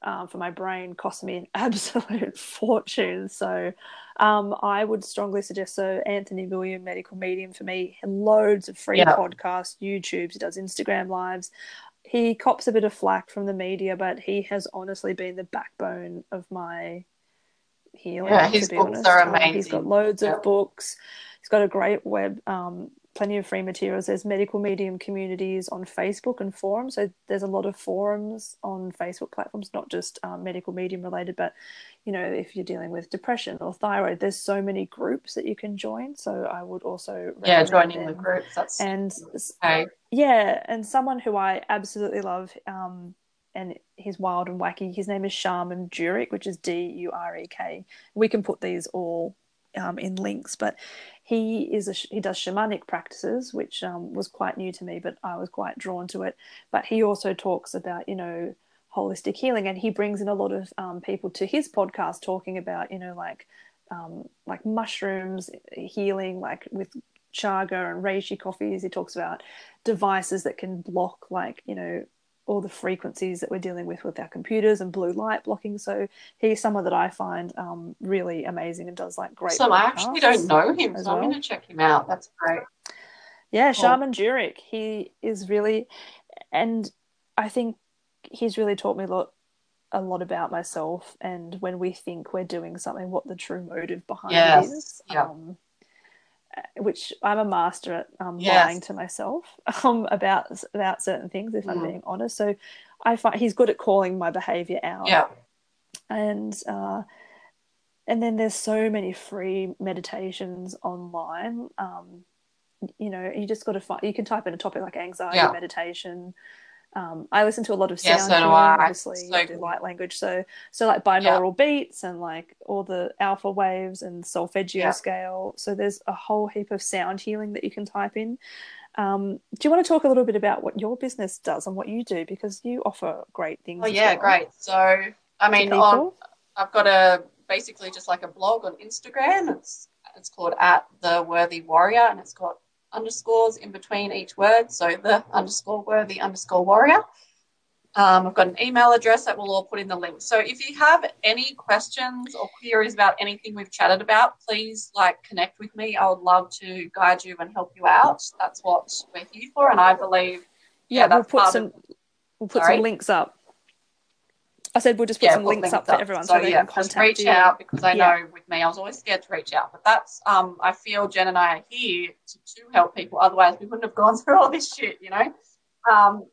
um, for my brain, cost me an [LAUGHS] absolute fortune. So um, I would strongly suggest so Anthony William, medical medium for me, loads of free Yeah. podcasts, YouTubes, he does Instagram lives. He cops a bit of flack from the media, but he has honestly been the backbone of my healing. Yeah, his to be books honest. are Um, he's got loads Yeah. of books. He's got a great web, um, plenty of free materials. There's medical medium communities on Facebook and forums. So there's a lot of forums on Facebook platforms, not just um, medical medium related, but you know, if you're dealing with depression or thyroid, there's so many groups that you can join. So I would also Yeah, joining the groups. That's And okay. yeah, and someone who I absolutely love, um, and he's wild and wacky. His name is Shaman Durek, which is D U R E K. We can put these all um, in links, but he is a, he does shamanic practices, which um, was quite new to me, but I was quite drawn to it. But he also talks about you know holistic healing, and he brings in a lot of um, people to his podcast talking about you know like um, like mushrooms healing, like with chaga and reishi coffees. He talks about devices that can block like you know all the frequencies that we're dealing with with our computers and blue light blocking. So he's someone that I find um, really amazing and does like great. So I actually don't know him, so well. I'm going to check him out. That's great. Yeah, cool. Shaman Durek. He is really, and I think he's really taught me a lot, a lot about myself and when we think we're doing something, what the true motive behind yes. it is. Yeah. Um, which I'm a master at um, yes. lying to myself [LAUGHS] um, about about certain things, if mm. I'm being honest. So I find he's good at calling my behavior out. Yeah. And uh, and then there's so many free meditations online. Um, you know, you just got to find. You can type in a topic like anxiety yeah. meditation, um, I listen to a lot of sound yeah, so obviously so do light language. So so like binaural yeah. beats and like all the alpha waves and solfeggio yeah. scale. So there's a whole heap of sound healing that you can type in. Um, do you want to talk a little bit about what your business does and what you do because you offer great things? Oh yeah, well. great. So I mean, on, I've got a basically just like a blog on Instagram. It's it's called at the Worthy Warrior, and it's got underscores in between each word. So the underscore worthy underscore warrior. Um, I've got an email address that we'll all put in the link. So if you have any questions or queries about anything we've chatted about, please like connect with me. I would love to guide you and help you out. That's what we're here for, and I believe. Yeah, yeah we'll put some. We'll put sorry? some links up I said we'll just put yeah, some links, links up, up, for everyone so, so they yeah, can contact just reach you. out because I yeah. know with me I was always scared to reach out. But that's um I feel Jen and I are here to, to help people. Otherwise we wouldn't have gone [LAUGHS] through all this shit, you know. Um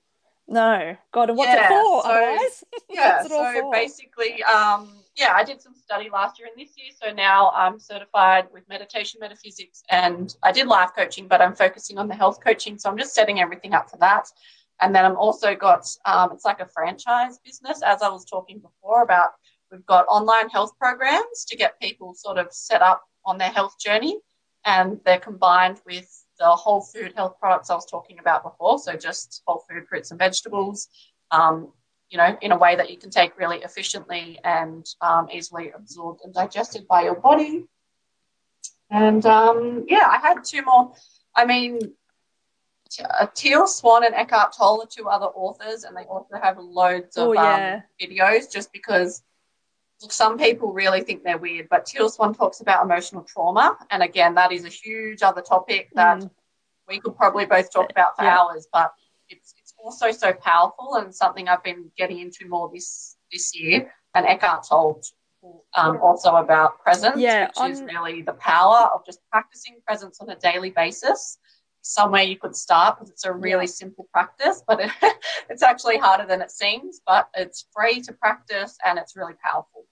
no, God, and what's yeah, it for? So, otherwise, [LAUGHS] yeah. so for? basically, um, yeah, I did some study last year and this year, so now I'm certified with meditation metaphysics, and I did life coaching, but I'm focusing on the health coaching. So I'm just setting everything up for that. And then I'm also got, um, it's like a franchise business, as I was talking before about. We've got online health programs to get people sort of set up on their health journey, and they're combined with the whole food health products I was talking about before. So just whole food fruits and vegetables, um, you know, in a way that you can take really efficiently and um, easily absorbed and digested by your body. And um, yeah, I had two more. I mean, Teal Swan and Eckhart Tolle are two other authors, and they also have loads of oh, yeah. um, videos just because some people really think they're weird. But Teal Swan talks about emotional trauma. And again, that is a huge other topic that mm. we could probably both talk about for yeah. hours, but it's, it's also so powerful and something I've been getting into more this, this year. And Eckhart Tolle um, also about presence, yeah, which on... is really the power of just practicing presence on a daily basis somewhere you could start because it's a really simple practice, but it, [LAUGHS] it's actually harder than it seems. But it's free to practice and it's really powerful.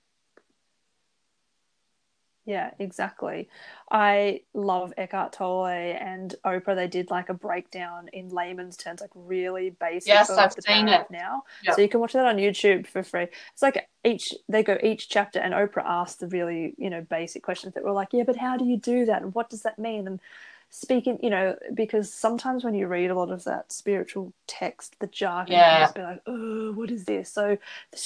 Yeah, exactly. I love Eckhart Tolle and Oprah. They did like a breakdown in layman's terms, like really basic. Yes, I've seen it now. Yep. So you can watch that on YouTube for free. It's like each they go each chapter, and Oprah asked the really you know basic questions that were like, yeah, but how do you do that, and what does that mean, and speaking, you know, because sometimes when you read a lot of that spiritual text, the jargon, yeah. you just be like, oh, what is this? So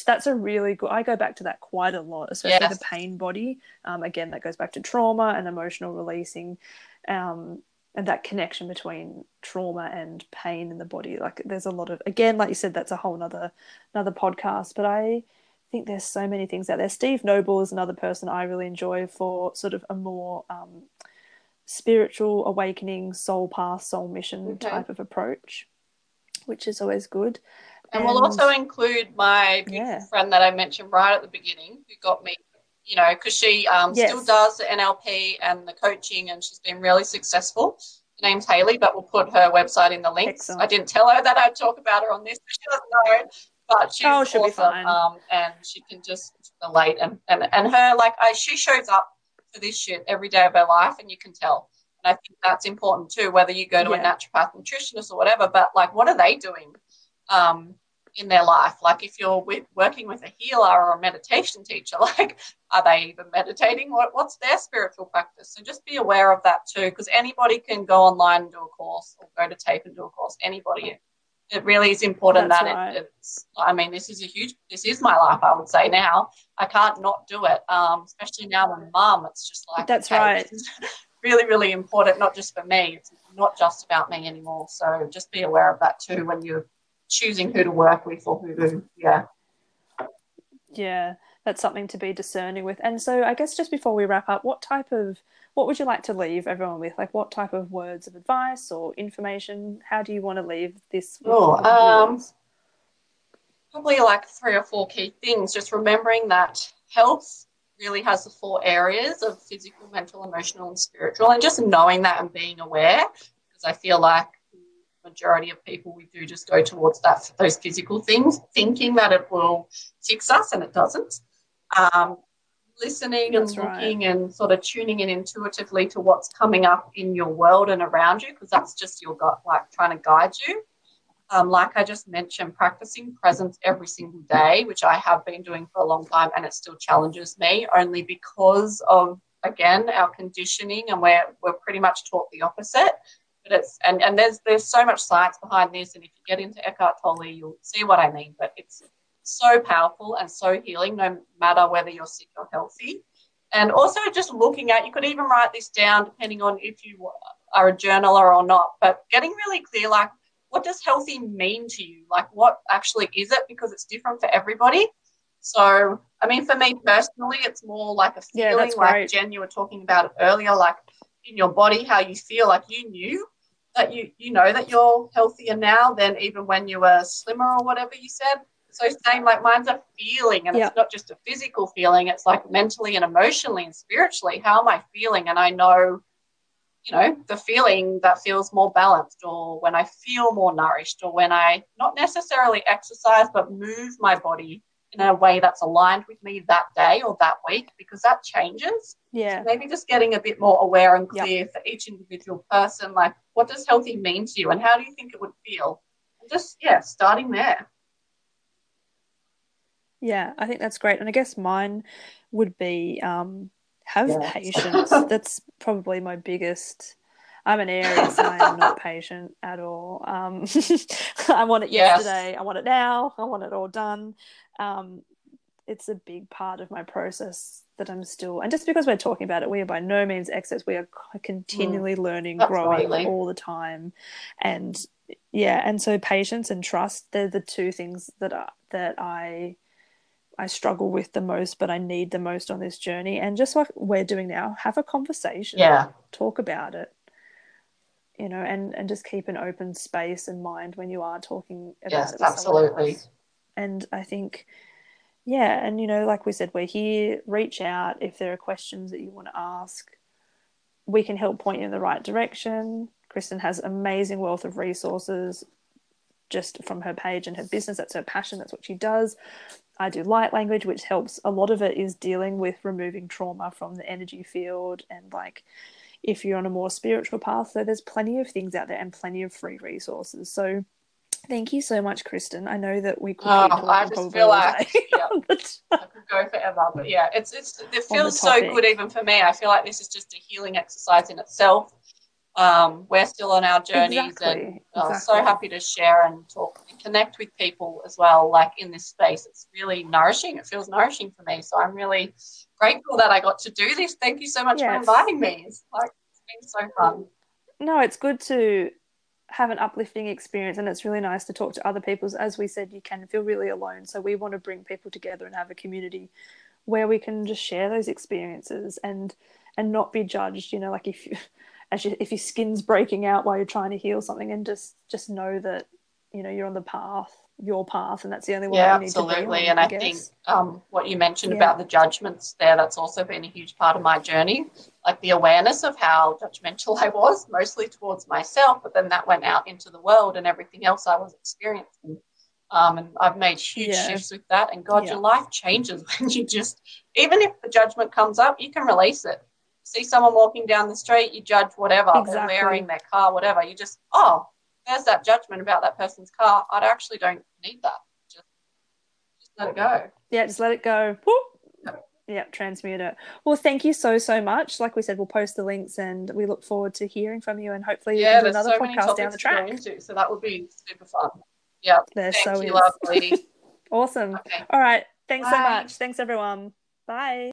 that's a really good. I go back to that quite a lot, especially yes. the pain body. Um, again, that goes back to trauma and emotional releasing, um, and that connection between trauma and pain in the body. Like, there's a lot of again, like you said, that's a whole another another podcast. But I think there's so many things out there. Steve Nobel is another person I really enjoy for sort of a more um, spiritual awakening, soul path, soul mission okay. type of approach, which is always good. And, and we'll also include my yeah. friend that I mentioned right at the beginning, who got me, you know, because she um, yes. still does the NLP and the coaching, and she's been really successful. Her name's Haley, but we'll put her website in the links. Excellent. I didn't tell her that I'd talk about her on this, but she doesn't know. But she's oh, awesome, um, and she can just relate. And, and, and her, like, I, she shows up for this shit every day of her life, and you can tell. And I think that's important too, whether you go to yeah. a naturopath, nutritionist, or whatever. But like, what are they doing? Um, in their life. Like if you're with, working with a healer or a meditation teacher, [LAUGHS] like are they even meditating? What, what's their spiritual practice? So just be aware of that too, because anybody can go online and do a course or go to tape and do a course. Anybody. It really is important That's that right. it, it's. I mean, this is a huge. This is my life. I would say now. I can't not do it. Um, especially now I'm a mum. It's just like That's okay, right. [LAUGHS] really, really important. Not just for me. It's not just about me anymore. So just be aware of that too when you're choosing who to work with or who to. Yeah. Yeah, that's something to be discerning with. And so, I guess just before we wrap up, what type of what would you like to leave everyone with? Like, what type of words of advice or information? How do you want to leave this? with Oh, um, probably like three or four key things. Just remembering that health really has the four areas of physical, mental, emotional, and spiritual, and just knowing that and being aware. Because I feel like majority of people we do just go towards that those physical things, thinking that it will fix us, and it doesn't. Um, listening and That's right. and sort of tuning in intuitively to what's coming up in your world and around you, because that's just your gut, like trying to guide you um, like I just mentioned, practicing presence every single day, which I have been doing for a long time, and it still challenges me only because of again our conditioning, and we're we're pretty much taught the opposite. But it's and and there's there's so much science behind this, and if you get into Eckhart Tolle, you'll see what I mean. But it's so powerful and so healing, no matter whether you're sick or healthy. And also just looking at, you could even write this down depending on if you are a journaler or not. But getting really clear, like what does healthy mean to you? Like, what actually is it? Because it's different for everybody. So, I mean, for me personally, it's more like a feeling, that's like. Jen, you were talking about it earlier, like in your body, how you feel. Like you knew that you you know that you're healthier now than even when you were slimmer or whatever you said. So same, like mine's a feeling, and Yeah. it's not just a physical feeling. It's like mentally and emotionally and spiritually. How am I feeling? And I know you know, the feeling that feels more balanced, or when I feel more nourished, or when I not necessarily exercise, but move my body in a way that's aligned with me that day or that week, because that changes. Yeah, Maybe just getting a bit more aware and Yep. clear for each individual person, like what does healthy mean to you, and how do you think it would feel? And just yeah, starting there. Yeah, I think that's great. And I guess mine would be um, have Yes. [LAUGHS] patience. That's probably my biggest. I'm an Aries, I am not patient at all. Um, [LAUGHS] I want it Yes. yesterday. I want it now. I want it all done. Um, it's a big part of my process that I'm still, and just because we're talking about it, we are by no means experts. We are continually learning, growing all the time, and yeah, and so patience and trust. They're the two things that are, that I I struggle with the most, but I need the most on this journey. And just like we're doing now, have a conversation Yeah, talk about it you know and and just keep an open space and mind when you are talking about Yes, it absolutely. and i think yeah and you know like we said we're here. Reach out if there are questions that you want to ask. We can help point you in the right direction. Kristen has amazing wealth of resources just from her page and her business that's her passion that's what she does I do light language, which helps. A lot of it is dealing with removing trauma from the energy field and like if you're on a more spiritual path. So there's plenty of things out there and plenty of free resources. So thank you so much, Kristen. I know that we could Oh, I just feel like- [LAUGHS] yeah. I could go forever, but yeah, it's it's it feels so good even for me. I feel like this is just a healing exercise in itself. Um, we're still on our journeys, and Exactly, uh, so happy to share and talk and connect with people as well. Like in this space, it's really nourishing. It feels nourishing for me, so I'm really grateful that I got to do this. Thank you so much Yeah, for inviting me. It's like it's been so fun. no, it's good to have an uplifting experience and it's really nice to talk to other people. As we said, you can feel really alone. So we want to bring people together and have a community where we can just share those experiences and and not be judged, you know, like if you as you, if your skin's breaking out while you're trying to heal something and just just know that, you know, you're on the path, your path and that's the only way. Yeah, that you need to absolutely. on, and I, guess. think um, what you mentioned Yeah. about the judgments there, that's also been a huge part of my journey. Like the awareness of how judgmental [LAUGHS] I was, mostly towards myself, but then that went out into the world and everything else I was experiencing. Um, and I've made huge Yeah. shifts with that. And God, Yeah. your life changes [LAUGHS] when you just, even if the judgment comes up, you can release it. See someone walking down the street, you judge whatever they're Exactly. wearing, their car, whatever. You just, oh, there's that judgment about that person's car. I actually don't need that. Just let it go. Yeah, just let it go. Whoop. Yeah, transmute it. Well, thank you so so much. Like we said, we'll post the links, and we look forward to hearing from you, and hopefully Yeah, do there's another so podcast down the track. into, so that would be super fun. Yeah, There thank so you, lovely. [LAUGHS] Awesome. Okay. All right. Thanks so much. Thanks everyone. Bye.